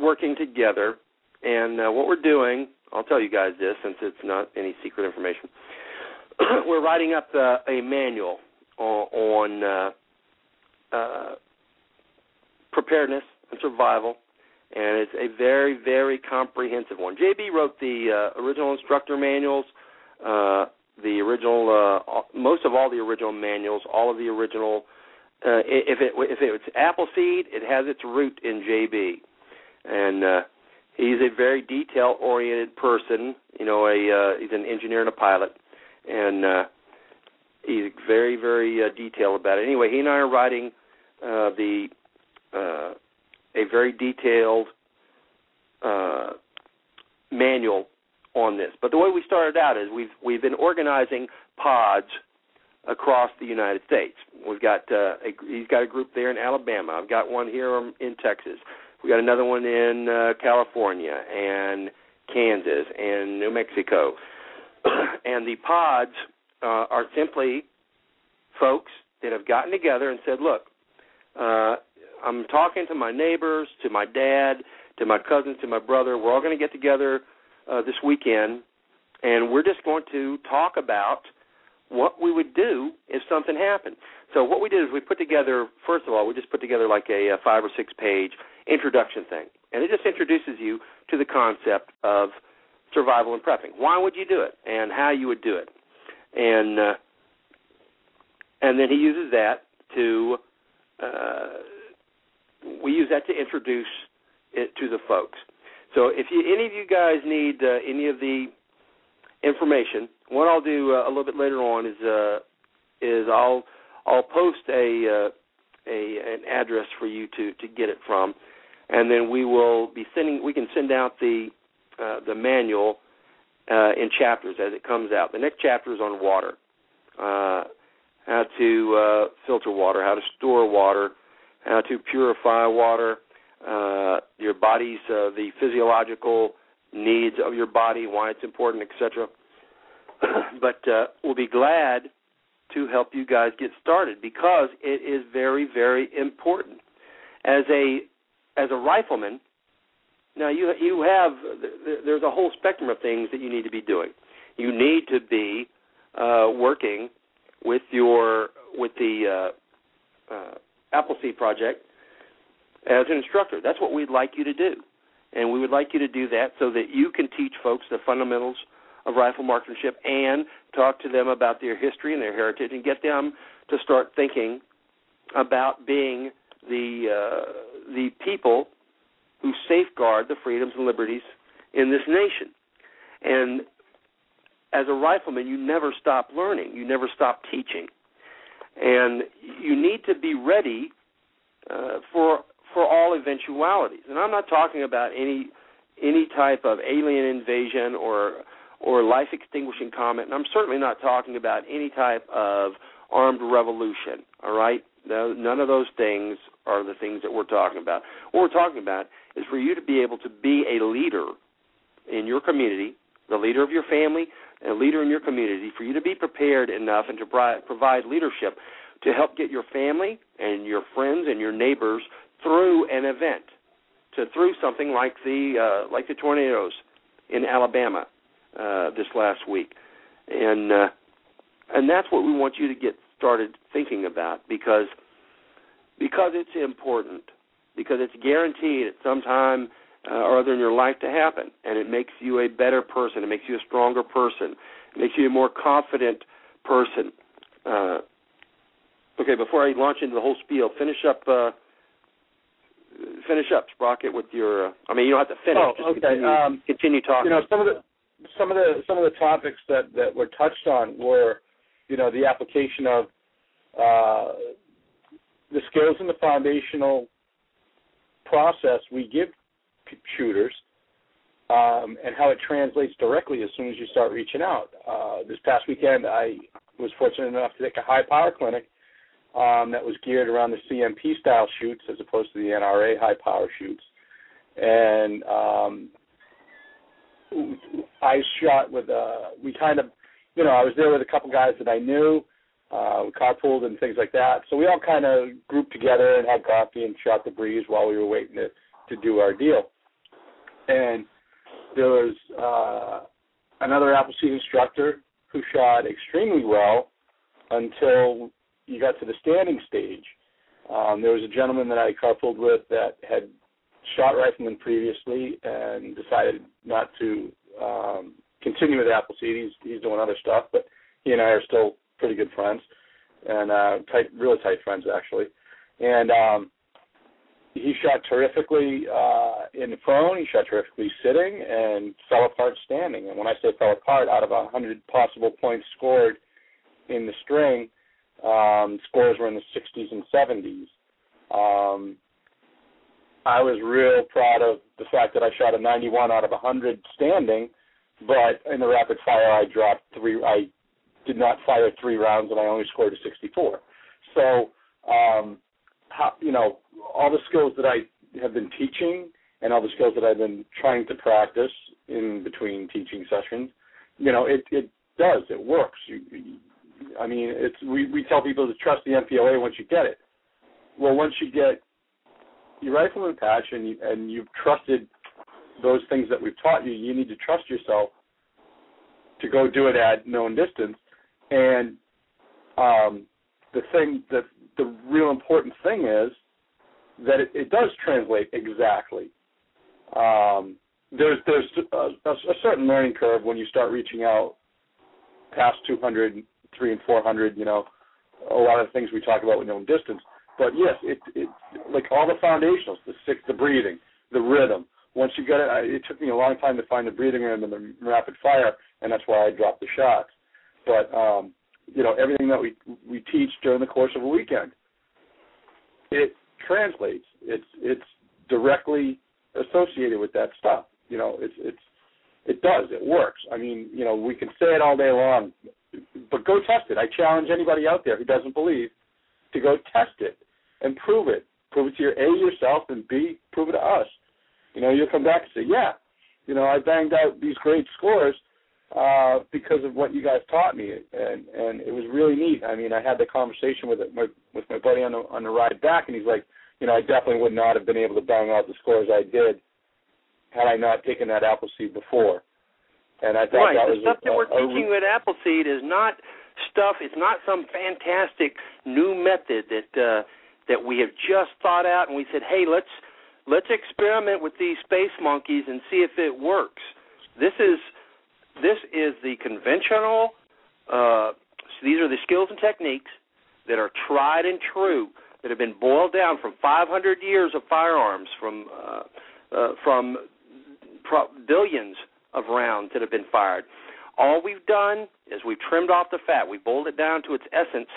working together, and uh, what we're doing, I'll tell you guys this since it's not any secret information. we're writing up uh, a manual on, on uh, uh, preparedness and survival, and it's a very very comprehensive one. JB wrote the uh, original instructor manuals. Uh, the original, most of all the original manuals, all of the original. Uh, if it if it's Appleseed, it has its root in JB, and uh, he's a very detail oriented person. You know, a uh, he's an engineer and a pilot, and uh, he's very very uh, detailed about it. Anyway, he and I are writing uh, the uh, a very detailed uh, manual on this. But the way we started out is we've we've been organizing pods across the United States. We've got uh, a, he's got a group there in Alabama. I've got one here in Texas. We got another one in uh, California and Kansas and New Mexico. and the pods uh, are simply folks that have gotten together and said, "Look, uh, I'm talking to my neighbors, to my dad, to my cousins, to my brother. We're all going to get together." uh, this weekend, and we're just going to talk about what we would do if something happened. So what we did is we put together, first of all, we just put together like a, a five or six page introduction thing, and it just introduces you to the concept of survival and prepping. Why would you do it, and how you would do it, and uh, and then he uses that to uh, we use that to introduce it to the folks. So if you, any of you guys need uh, any of the information, what I'll do uh, a little bit later on is uh, is I'll I'll post a uh, a an address for you to to get it from, and then we will be sending. We can send out the uh, the manual uh, in chapters as it comes out. The next chapter is on water, uh, how to uh, filter water, how to store water, how to purify water, uh, your body's uh, the physiological needs of your body, why it's important, etc. but uh, we'll be glad to help you guys get started because it is very, very important. As a as a rifleman, now you you have there's a whole spectrum of things that you need to be doing. You need to be uh, working with your with the uh, uh, Appleseed project as an instructor. That's what we'd like you to do. And we would like you to do that so that you can teach folks the fundamentals of rifle marksmanship and talk to them about their history and their heritage and get them to start thinking about being the uh, the people who safeguard the freedoms and liberties in this nation. And as a rifleman, you never stop learning. You never stop teaching. And you need to be ready uh, for for all eventualities. And I'm not talking about any any type of alien invasion or or life extinguishing comet, and I'm certainly not talking about any type of armed revolution. All right, no, none of those things are the things that we're talking about. What we're talking about is for you to be able to be a leader in your community, the leader of your family, a leader in your community, for you to be prepared enough and to provide leadership to help get your family and your friends and your neighbors through an event, to through something like the uh, like the tornadoes in Alabama uh, this last week, and uh, and that's what we want you to get started thinking about because because it's important because it's guaranteed at some time uh, or other in your life to happen, and it makes you a better person. It makes you a stronger person. It makes you a more confident person. Uh, okay, before I launch into the whole spiel, finish up uh, finish up, Sprocket, with your. Uh, I mean, you don't have to finish. Oh, just okay. Continue, um, continue talking. You know, some of the some of the some of the topics that that were touched on were, you know, the application of uh, the skills and the foundational process we give shooters, um, and how it translates directly as soon as you start reaching out. Uh, this past weekend, I was fortunate enough to take a high power clinic um, that was geared around the CMP style shoots as opposed to the NRA high power shoots. and um, I shot with uh, we kind of, you know, I was there with a couple guys that I knew. Uh, carpooled and things like that. So we all kind of grouped together and had coffee and shot the breeze while we were waiting to to do our deal. And there was uh, another Appleseed instructor who shot extremely well until you got to the standing stage. Um, there was a gentleman that I carpooled with that had shot rifleman previously and decided not to um, continue with Appleseed. He's he's doing other stuff, but he and I are still pretty good friends and uh, tight, really tight friends actually. And um, he shot terrifically uh, in the prone. He shot terrifically sitting and fell apart standing. And when I say fell apart, out of a hundred possible points scored in the string, um, scores were in the 60s and 70s. Um, I was real proud of the fact that I shot a 91 out of 100 standing, but in the rapid fire I dropped three. I did not fire three rounds, and I only scored a 64. So, um, how, you know, all the skills that I have been teaching and all the skills that I've been trying to practice in between teaching sessions, you know, it it does. It works. You, I mean, it's we we tell people to trust the NPOA once you get it. Well, once you get your rifleman patch and you, and you've trusted those things that we've taught you, you need to trust yourself to go do it at known distance. And um, the thing that the real important thing is that it, it does translate exactly. Um, there's there's a, a, certain learning curve when you start reaching out past 200, 3 and 400. You know, a lot of things we talk about with known distance. But yes, it it like all the foundationals, the six, the breathing, the rhythm. Once you get it, I, it took me a long time to find the breathing rhythm and the rapid fire, and that's why I dropped the shots. But um, you know, everything that we we teach during the course of a weekend, it translates. It's it's directly associated with that stuff. You know, it's it's it does. It works. I mean, you know, we can say it all day long, but go test it. I challenge anybody out there who doesn't believe to go test it and prove it. Prove it to your A yourself and B prove it to us. You know, you'll come back and say, yeah, you know, I banged out these great scores uh, because of what you guys taught me, and and it was really neat. I mean, I had the conversation with my with my buddy on the on the ride back, and he's like, you know, I definitely would not have been able to bang out the scores I did had I not taken that Appleseed before. And I thought right. that the was stuff a, that we're a, teaching a, with Appleseed is not stuff. It's not some fantastic new method that uh, that we have just thought out, and we said, hey, let's let's experiment with these space monkeys and see if it works. This is this is the conventional. Uh, these are the skills and techniques that are tried and true that have been boiled down from 500 years of firearms, from uh, uh, from pro- billions of rounds that have been fired. All we've done is we've trimmed off the fat. We boiled it down to its essence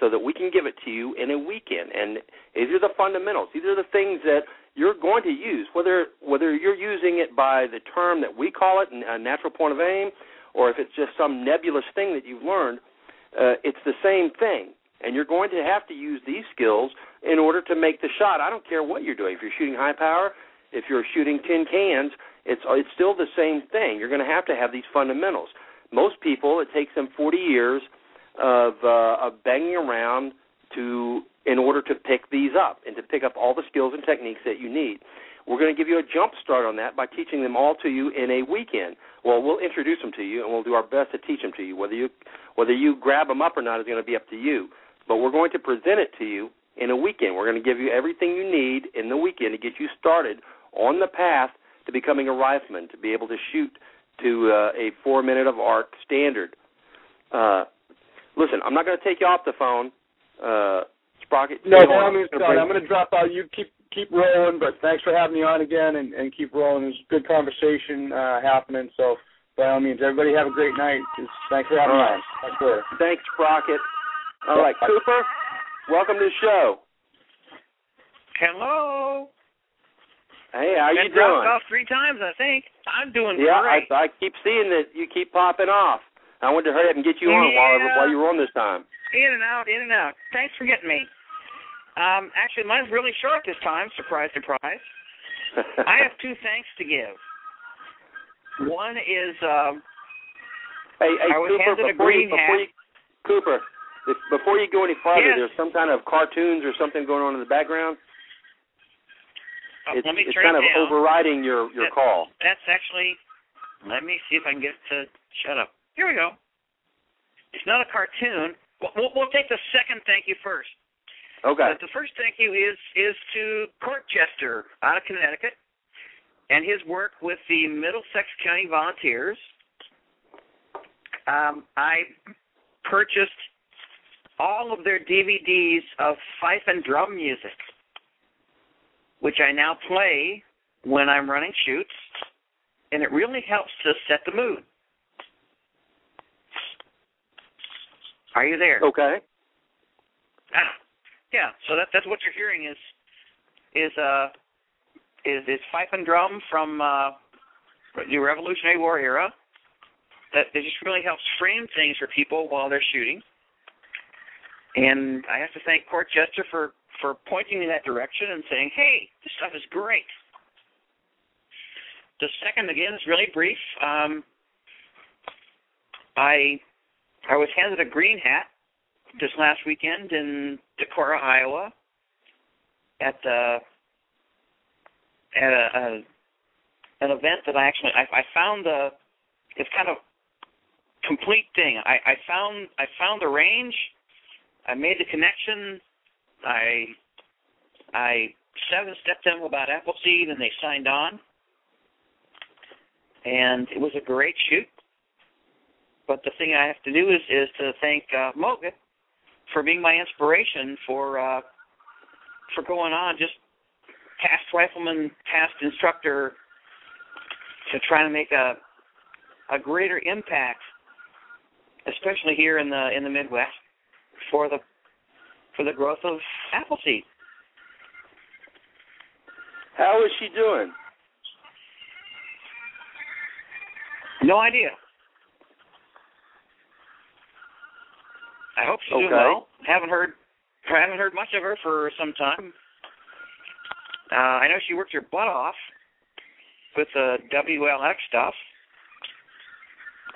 so that we can give it to you in a weekend. And these are the fundamentals. These are the things that you're going to use, whether whether you're using it by the term that we call it, a natural point of aim, or if it's just some nebulous thing that you've learned. Uh, it's the same thing, and you're going to have to use these skills in order to make the shot. I don't care what you're doing. If you're shooting high power, if you're shooting tin cans, it's it's still the same thing. You're going to have to have these fundamentals. Most people, it takes them 40 years of uh, of banging around to in order to pick these up and to pick up all the skills and techniques that you need. We're going to give you a jump start on that by teaching them all to you in a weekend. Well, we'll introduce them to you and we'll do our best to teach them to you. Whether you whether you grab them up or not is going to be up to you. But we're going to present it to you in a weekend. We're going to give you everything you need in the weekend to get you started on the path to becoming a rifleman, to be able to shoot to uh, a four minute of arc standard. Uh, listen, I'm not going to take you off the phone. Uh, Sprocket. No, no, I'm, gonna, I'm going to drop out. You keep keep rolling, but thanks for having me on again and, and keep rolling. There's good conversation uh, happening. So by all means, everybody have a great night. Thanks for having all me on. Thanks, Sprocket. All right, Cooper, welcome to the show. Hello. Hey, how Been you doing? dropped off three times, I think. I'm doing yeah, great. I, I keep seeing that you keep popping off. I wanted to hurry up and get you on while Yeah. while you were on this time. In and out, in and out. Thanks for getting me. Um, actually, mine's really short this time. Surprise, surprise. I have two thanks to give. One is um, hey, hey I was Cooper, handed a before you, green hat. you, Cooper, if, before you go any farther, Yes. there's some kind of cartoons or something going on in the background. uh, It's, let me it's kind of down. overriding your your That- call. That's actually. Let me see if I can get it to shut up. Here we go. It's not a cartoon. We'll, we'll, take the second thank you first. Okay. But the first thank you is is to Court Chester out of Connecticut and his work with the Middlesex County Volunteers. Um, I purchased all of their DVDs of fife and drum music, which I now play when I'm running shoots, and it really helps to set the mood. Are you there? Okay. Ah, yeah. So that that's what you're hearing is is uh is is fife and drum from uh the Revolutionary War era. That that just really helps frame things for people while they're shooting. And I have to thank Court Chester for for pointing me in that direction and saying, "Hey, this stuff is great." The second again is really brief. Um, I I was handed a green hat this last weekend in Decorah, Iowa, at the at a, a an event that I actually I, I found the it's kind of complete thing. I, I found I found the range, I made the connection, I I seven stepped them about Appleseed and they signed on. And it was a great shoot. But the thing I have to do is is to thank uh, Moga for being my inspiration for uh, for going on just past rifleman, past instructor to try to make a a greater impact, especially here in the in the Midwest, for the for the growth of Appleseed. How is she doing? No idea. I hope she's doing Okay. well. Haven't heard haven't heard much of her for some time. Uh, I know she worked her butt off with the WLX stuff,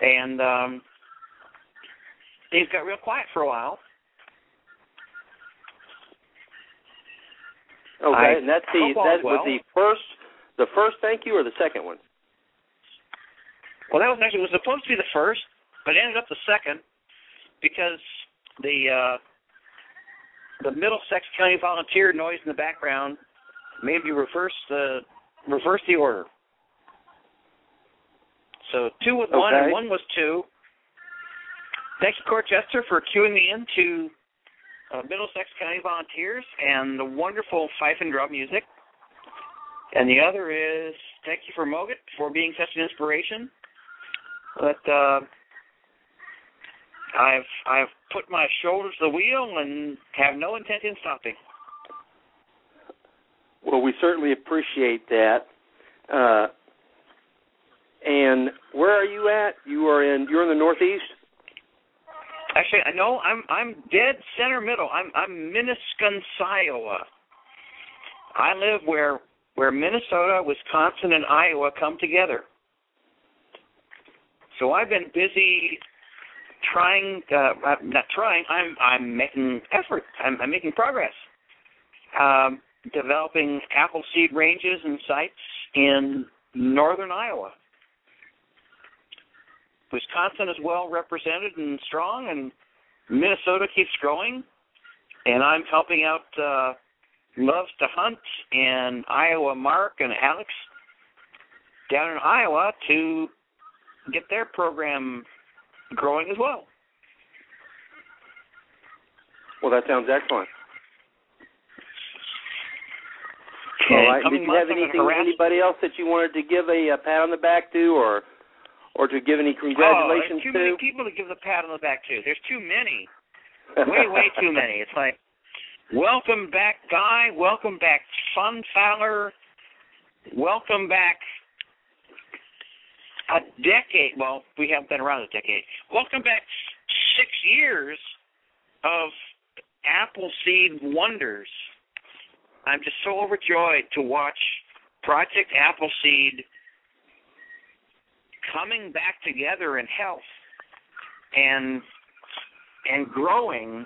and um, things got real quiet for a while. Okay, I and that's the hope all was well. the first the first thank you or the second one? Well, that was actually was supposed to be the first, but it ended up the second because the uh, the Middlesex County volunteer noise in the background made me reverse the reverse the order. So two was one and one was two. Thanks to Corchester for queuing me into uh, Middlesex County Volunteers and the wonderful fife and drum music. And the other is thank you for Mogut for being such an inspiration. But uh, I've I've put my shoulder to the wheel and have no intent in stopping. Well, we certainly appreciate that. Uh, and where are you at? You are in you're in the Northeast. Actually, I know I'm I'm dead center middle. I'm I'm Minnetonka, Iowa. I live where where Minnesota, Wisconsin, and Iowa come together. So I've been busy trying, uh, not trying. I'm I'm making effort. I'm, I'm making progress. Um, developing apple seed ranges and sites in northern Iowa. Wisconsin is well represented and strong, and Minnesota keeps growing. And I'm helping out uh, Loves to Hunt and Iowa Mark and Alex down in Iowa to get their program growing as well. Well, that sounds excellent. And All right. coming Did you have months, I'm gonna anything anybody else that you wanted to give a, uh pat on the back to, or or to give any Oh, congratulations there's too many people to give the pat on the back to. There's too many. way, way too many. It's like, welcome back, Guy. Welcome back, Fun Fowler. Welcome back, a decade. Well, we haven't been around a decade. Welcome back, six years of Appleseed wonders. I'm just so overjoyed to watch Project Appleseed coming back together in health and and growing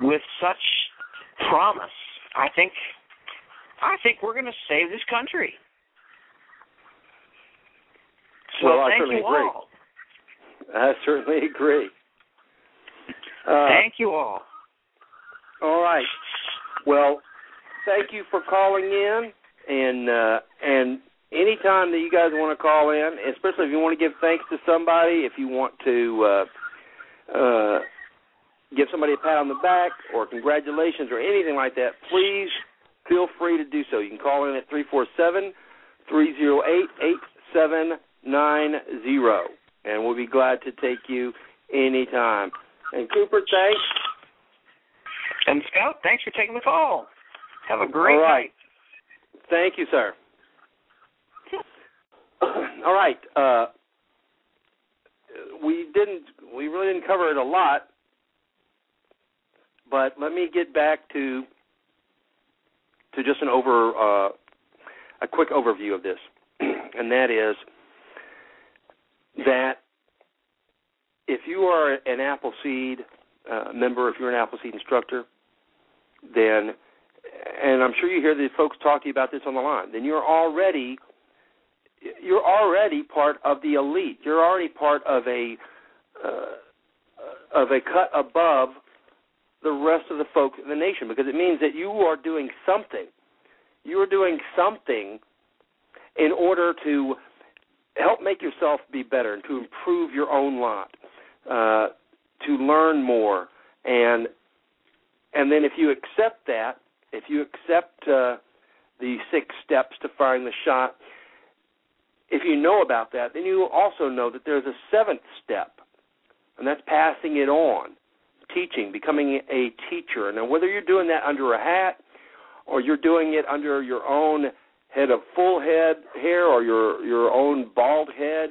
with such promise. I think I think we're going to save this country. So well, I thank certainly you agree. all. I certainly agree. Uh, thank you all. All right. Well, thank you for calling in, and uh, and anytime that you guys want to call in, especially if you want to give thanks to somebody, if you want to uh, uh, give somebody a pat on the back or congratulations or anything like that, please feel free to do so. You can call in at three four seven three zero eight eight seven nine zero, and we'll be glad to take you anytime. And Cooper, thanks. And Scout, thanks for taking the call. Have a great All right. night. Thank you, sir. All right. Uh, we didn't. We really didn't cover it a lot, but let me get back to to just an over uh, a quick overview of this, and that is that if you are an Appleseed uh, member, if you're an Appleseed instructor, then, and I'm sure you hear the folks talk about this on the line, then you're already you're already part of the elite. You're already part of a uh, of a cut above the rest of the folks in the nation because it means that you are doing something. You are doing something in order to help make yourself be better and to improve your own lot, uh, to learn more, and and then if you accept that, if you accept uh, the six steps to firing the shot, if you know about that, then you also know that there's a seventh step, and that's passing it on, teaching, becoming a teacher. Now, whether you're doing that under a hat or you're doing it under your own head of full head hair or your your own bald head,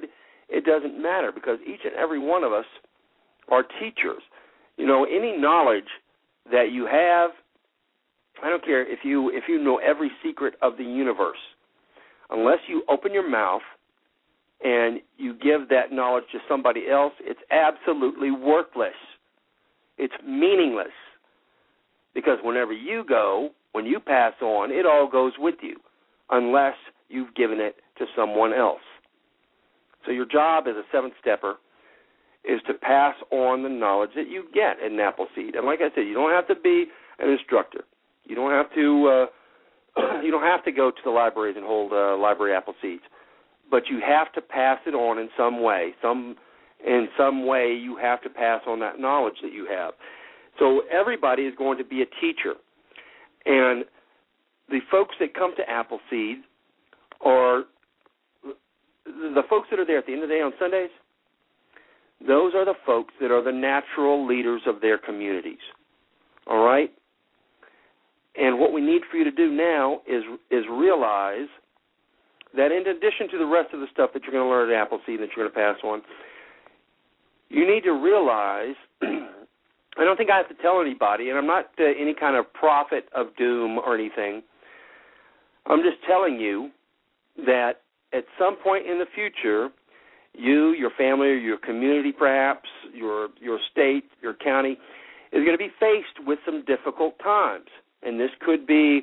it doesn't matter because each and every one of us are teachers. You know, any knowledge that you have, I don't care if you if you know every secret of the universe unless you open your mouth and you give that knowledge to somebody else, it's absolutely worthless. It's meaningless. Because whenever you go, when you pass on, it all goes with you, unless you've given it to someone else. So your job as a seventh stepper is to pass on the knowledge that you get in Appleseed. And like I said, you don't have to be an instructor. You don't have to uh, you don't have to go to the libraries and hold uh, library Appleseeds, but you have to pass it on in some way. Some in some way you have to pass on that knowledge that you have. So everybody is going to be a teacher, and the folks that come to Appleseed are the folks that are there at the end of the day on Sundays. Those are the folks that are the natural leaders of their communities. All right? And what we need for you to do now is is realize that in addition to the rest of the stuff that you're going to learn at Appleseed that you're going to pass on, you need to realize. I don't think I have to tell anybody, and I'm not uh, any kind of prophet of doom or anything. I'm just telling you that at some point in the future, you, your family, or your community, perhaps your your state, your county, is going to be faced with some difficult times and this could be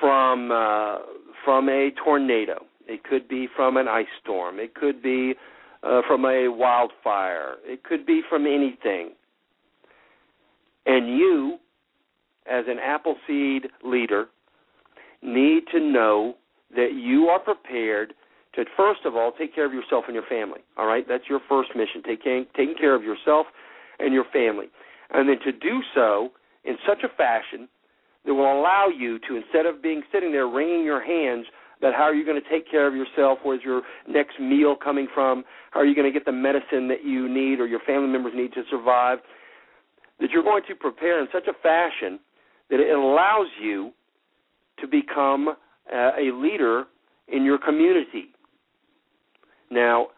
from uh, from a tornado. It could be from an ice storm. It could be uh, from a wildfire. It could be from anything. And you, as an Appleseed leader, need to know that you are prepared to first of all take care of yourself and your family. All right, that's your first mission: taking taking care of yourself and your family, and then to do so in such a fashion that will allow you to, instead of being sitting there wringing your hands, that how are you going to take care of yourself? Where's your next meal coming from? How are you going to get the medicine that you need or your family members need to survive? That you're going to prepare in such a fashion that it allows you to become uh, a leader in your community. Now,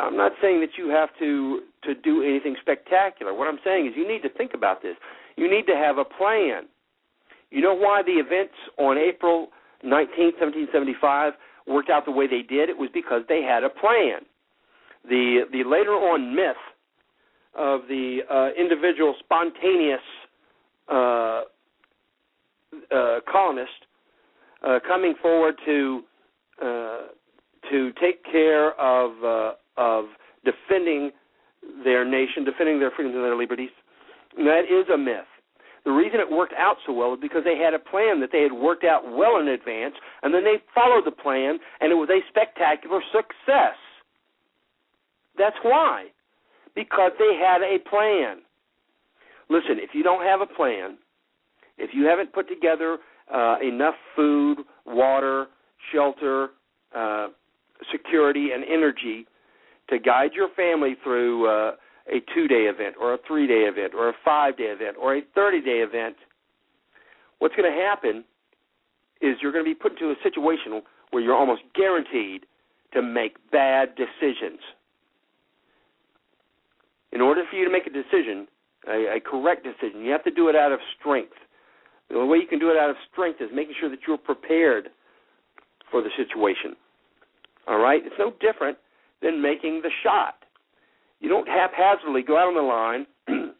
I'm not saying that you have to to do anything spectacular. What I'm saying is you need to think about this. You need to have a plan. You know why the events on April 19, 1775 worked out the way they did, it was because they had a plan. The the later on myth of the uh, individual spontaneous uh, uh, colonist uh, coming forward to uh, to take care of uh, of defending their nation, defending their freedoms and their liberties. And that is a myth. The reason it worked out so well is because they had a plan that they had worked out well in advance, and then they followed the plan, and it was a spectacular success. That's why. Because they had a plan. Listen, if you don't have a plan, if you haven't put together uh, enough food, water, shelter, uh, security, and energy to guide your family through uh, a two day event, or a three day event, or a five day event, or a 30 day event, what's going to happen is you're going to be put into a situation where you're almost guaranteed to make bad decisions. In order for you to make a decision, a, a correct decision, you have to do it out of strength. The way you can do it out of strength is making sure that you're prepared for the situation. All right? It's no different than making the shot. You don't haphazardly go out on the line,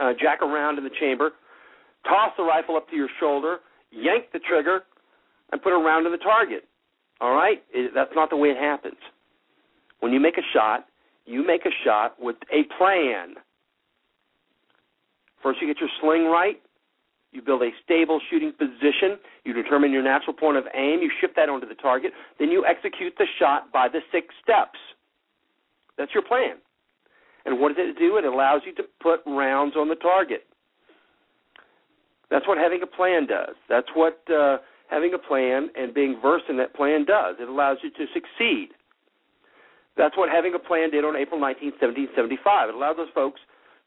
uh, jack around in the chamber, toss the rifle up to your shoulder, yank the trigger, and put it around to the target. All right? It, that's not the way it happens. When you make a shot, you make a shot with a plan. First, you get your sling right. You build a stable shooting position. You determine your natural point of aim. You shift that onto the target. Then you execute the shot by the six steps. That's your plan. And what does it do? It allows you to put rounds on the target. That's what having a plan does. That's what uh, having a plan and being versed in that plan does. It allows you to succeed. That's what having a plan did on April 19, 1775. It allowed those folks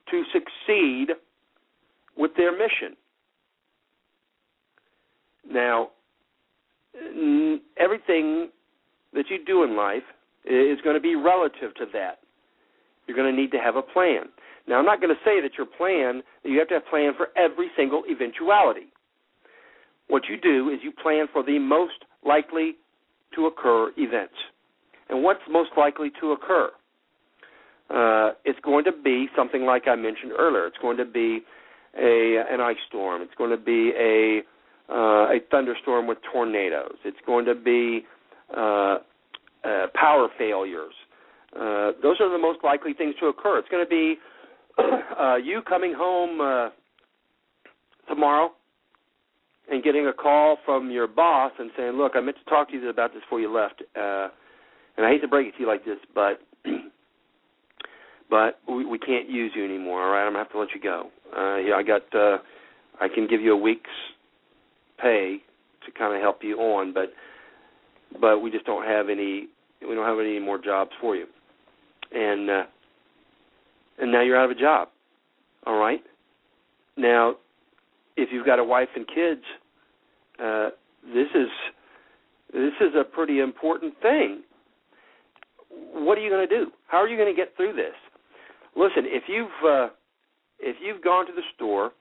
to succeed with their mission. Now, everything that you do in life is going to be relative to that. You're going to need to have a plan. Now, I'm not going to say that your plan, you have to have a plan for every single eventuality. What you do is you plan for the most likely to occur events. And what's most likely to occur? Uh, it's going to be something like I mentioned earlier. It's going to be a an ice storm. It's going to be a uh, a thunderstorm with tornadoes. It's going to be uh, uh, power failures. Uh, those are the most likely things to occur. It's going to be uh, you coming home uh, tomorrow and getting a call from your boss and saying, "Look, I meant to talk to you about this before you left, uh, and I hate to break it to you like this, but but we, we can't use you anymore. All right, I'm gonna have to let you go. Uh, yeah, I got. Uh, I can give you a week's pay to kind of help you on, but but we just don't have any. We don't have any more jobs for you." and uh, and now you're out of a job. All right. Now, if you've got a wife and kids, uh, this is this is a pretty important thing. What are you going to do? How are you going to get through this? Listen, if you've uh, if you've gone to the store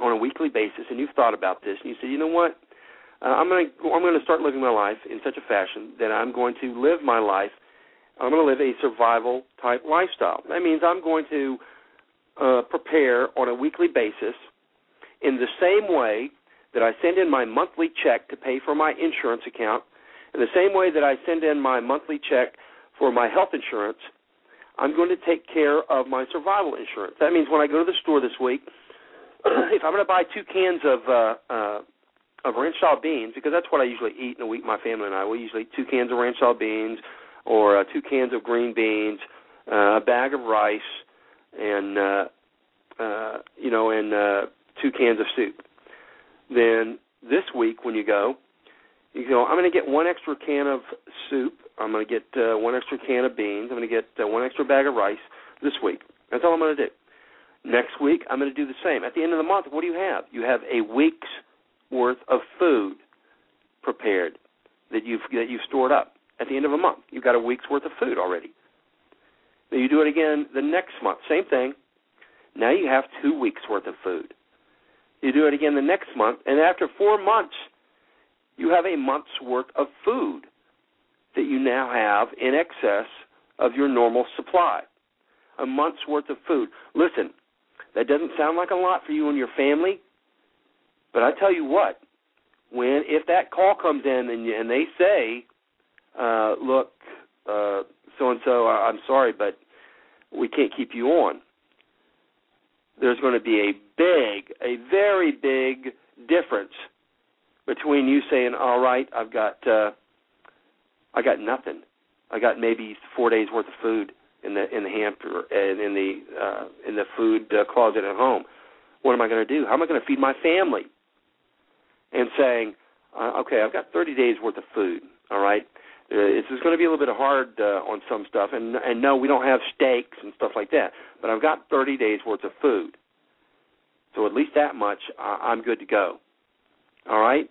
on a weekly basis and you've thought about this and you say, you know what, uh, I'm going to I'm going to start living my life in such a fashion that I'm going to live my life I'm going to live a survival type lifestyle. That means I'm going to uh, prepare on a weekly basis in the same way that I send in my monthly check to pay for my insurance account, in the same way that I send in my monthly check for my health insurance, I'm going to take care of my survival insurance. That means when I go to the store this week, if I'm going to buy two cans of uh, uh, of style beans, because that's what I usually eat in a week, my family and I, we usually eat two cans of style beans, or uh, two cans of green beans, uh, a bag of rice, and uh, uh, you know, and uh, two cans of soup. Then this week when you go, you go. I'm going to get one extra can of soup. I'm going to get uh, one extra can of beans. I'm going to get uh, one extra bag of rice this week. That's all I'm going to do. Next week, I'm going to do the same. At the end of the month, what do you have? You have a week's worth of food prepared that you've that you've stored up at the end of a month. You've got a week's worth of food already. Then you do it again the next month, same thing. Now you have two weeks worth of food. You do it again the next month, and after four months, you have a month's worth of food that you now have in excess of your normal supply. A month's worth of food. Listen, that doesn't sound like a lot for you and your family, but I tell you what, when if that call comes in and and they say, uh, "Look, so and so, I'm sorry, but we can't keep you on," there's going to be a big, a very big difference between you saying, "All right, I've got, uh, I got nothing. I got maybe four days worth of food in the in the hamper and in the uh, in the food uh, closet at home. What am I going to do? How am I going to feed my family?" and saying, uh, okay, I've got 30 days worth of food. All right, uh, it's going to be a little bit hard uh, on some stuff, and and no, we don't have steaks and stuff like that. But I've got 30 days worth of food, so at least that much uh, I'm good to go. All right,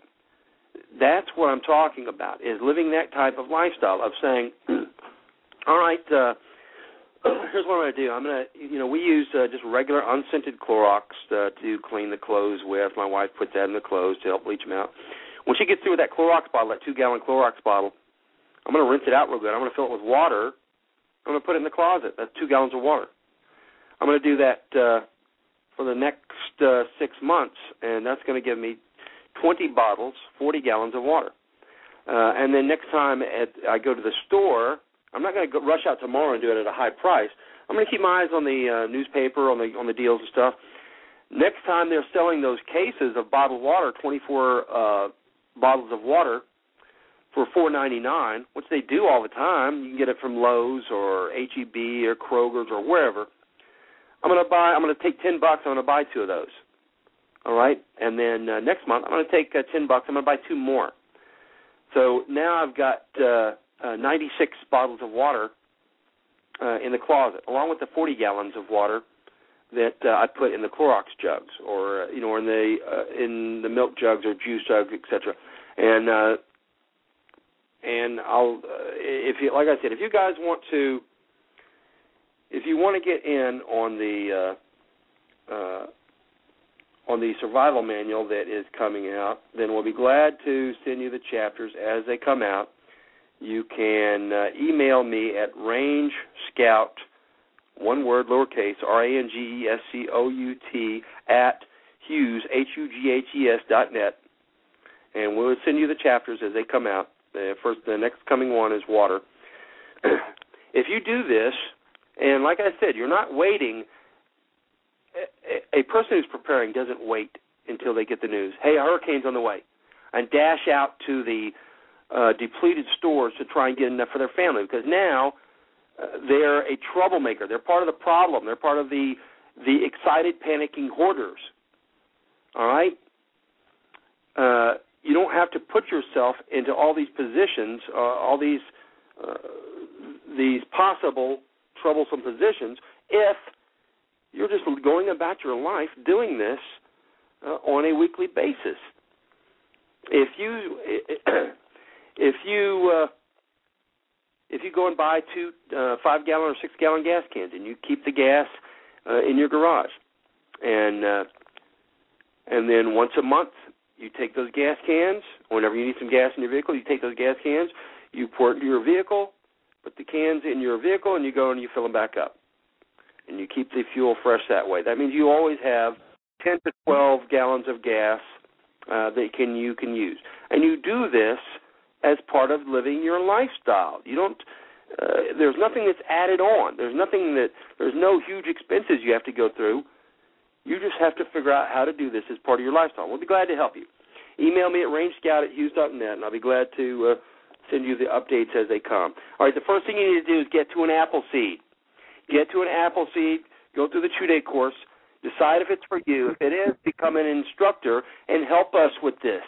that's what I'm talking about is living that type of lifestyle of saying, all right. Uh, here's what I'm going to do. I'm going to, you know, we use uh, just regular unscented Clorox uh, to clean the clothes with. My wife puts that in the clothes to help bleach them out. When she gets through with that Clorox bottle, that two gallon Clorox bottle, I'm going to rinse it out real good. I'm going to fill it with water. I'm going to put it in the closet. That's two gallons of water. I'm going to do that uh, for the next uh, six months, and that's going to give me 20 bottles, 40 gallons of water. Uh, and then next time at, I go to the store, I'm not going to rush out tomorrow and do it at a high price. I'm going to keep my eyes on the uh, newspaper, on the on the deals and stuff. Next time they're selling those cases of bottled water, 24 uh, bottles of water for 4.99, which they do all the time. You can get it from Lowe's or HEB or Kroger's or wherever. I'm going to buy. I'm going to take 10 bucks. I'm going to buy two of those. All right, and then uh, next month I'm going to take uh, 10 bucks. I'm going to buy two more. So now I've got uh, uh, 96 bottles of water uh, in the closet, along with the 40 gallons of water that uh, I put in the Clorox jugs, or uh, you know, in the uh, in the milk jugs or juice jugs, etc. And uh, and I'll uh, if you like I said, if you guys want to, if you want to get in on the uh, uh, on the survival manual that is coming out, then we'll be glad to send you the chapters as they come out you can uh, email me at range scout one word lowercase r a n g e s c o u t at hughes h u g h e s dot net. And we'll send you the chapters as they come out. The first the next coming one is water. If you do this and like i said you're not waiting a, a person who's preparing doesn't wait until they get the news. Hey a hurricane's on the way. And dash out to the uh, depleted stores to try and get enough for their family because now uh, they're a troublemaker. They're part of the problem. They're part of the the excited, panicking hoarders. All right. Uh, you don't have to put yourself into all these positions, uh, all these uh, these possible troublesome positions, if you're just going about your life doing this uh, on a weekly basis. If you if you uh, if you go and buy two uh, five gallon or six gallon gas cans and you keep the gas uh, in your garage, and uh, and then once a month you take those gas cans. Whenever you need some gas in your vehicle, you take those gas cans, you pour it into your vehicle, put the cans in your vehicle, and you go and you fill them back up, and you keep the fuel fresh that way. That means you always have ten to twelve gallons of gas uh, that can you can use, and you do this as part of living your lifestyle. You don't. Uh, there's nothing that's added on. There's nothing that. There's no huge expenses you have to go through. You just have to figure out how to do this as part of your lifestyle. We'll be glad to help you. Email me at rangescout at hughes.net, and I'll be glad to uh, send you the updates as they come. All right, the first thing you need to do is get to an Appleseed. Get to an Appleseed, go through the two day course, decide if it's for you. If it is, become an instructor and help us with this.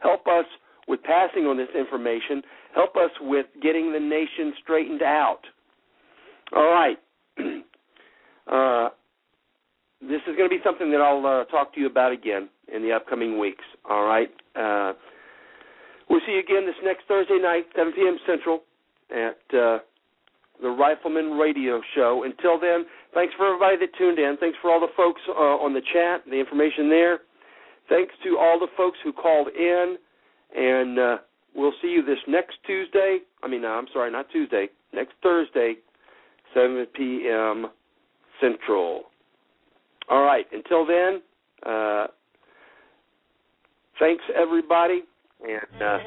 Help us with passing on this information. Help us with getting the nation straightened out. All right. Uh, this is going to be something that I'll uh, talk to you about again in the upcoming weeks. All right. Uh, we'll see you again this next Thursday night, 7 p.m. Central, at uh, the Rifleman Radio Show. Until then, thanks for everybody that tuned in. Thanks for all the folks uh, on the chat, the information there. Thanks to all the folks who called in and uh, we'll see you this next Tuesday. I mean, I'm sorry, not Tuesday. Next Thursday, 7 p.m. Central. All right. Until then, uh, thanks everybody, and uh,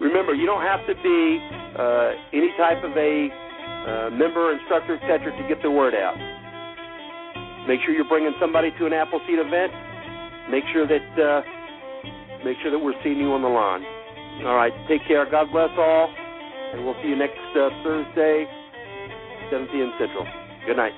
remember, you don't have to be uh, any type of a uh, member, instructor, etc., to get the word out. Make sure you're bringing somebody to an Appleseed event. Make sure that uh, make sure that we're seeing you on the lawn. All right. Take care. God bless all, and we'll see you next uh, Thursday, 7 p.m. Central. Good night.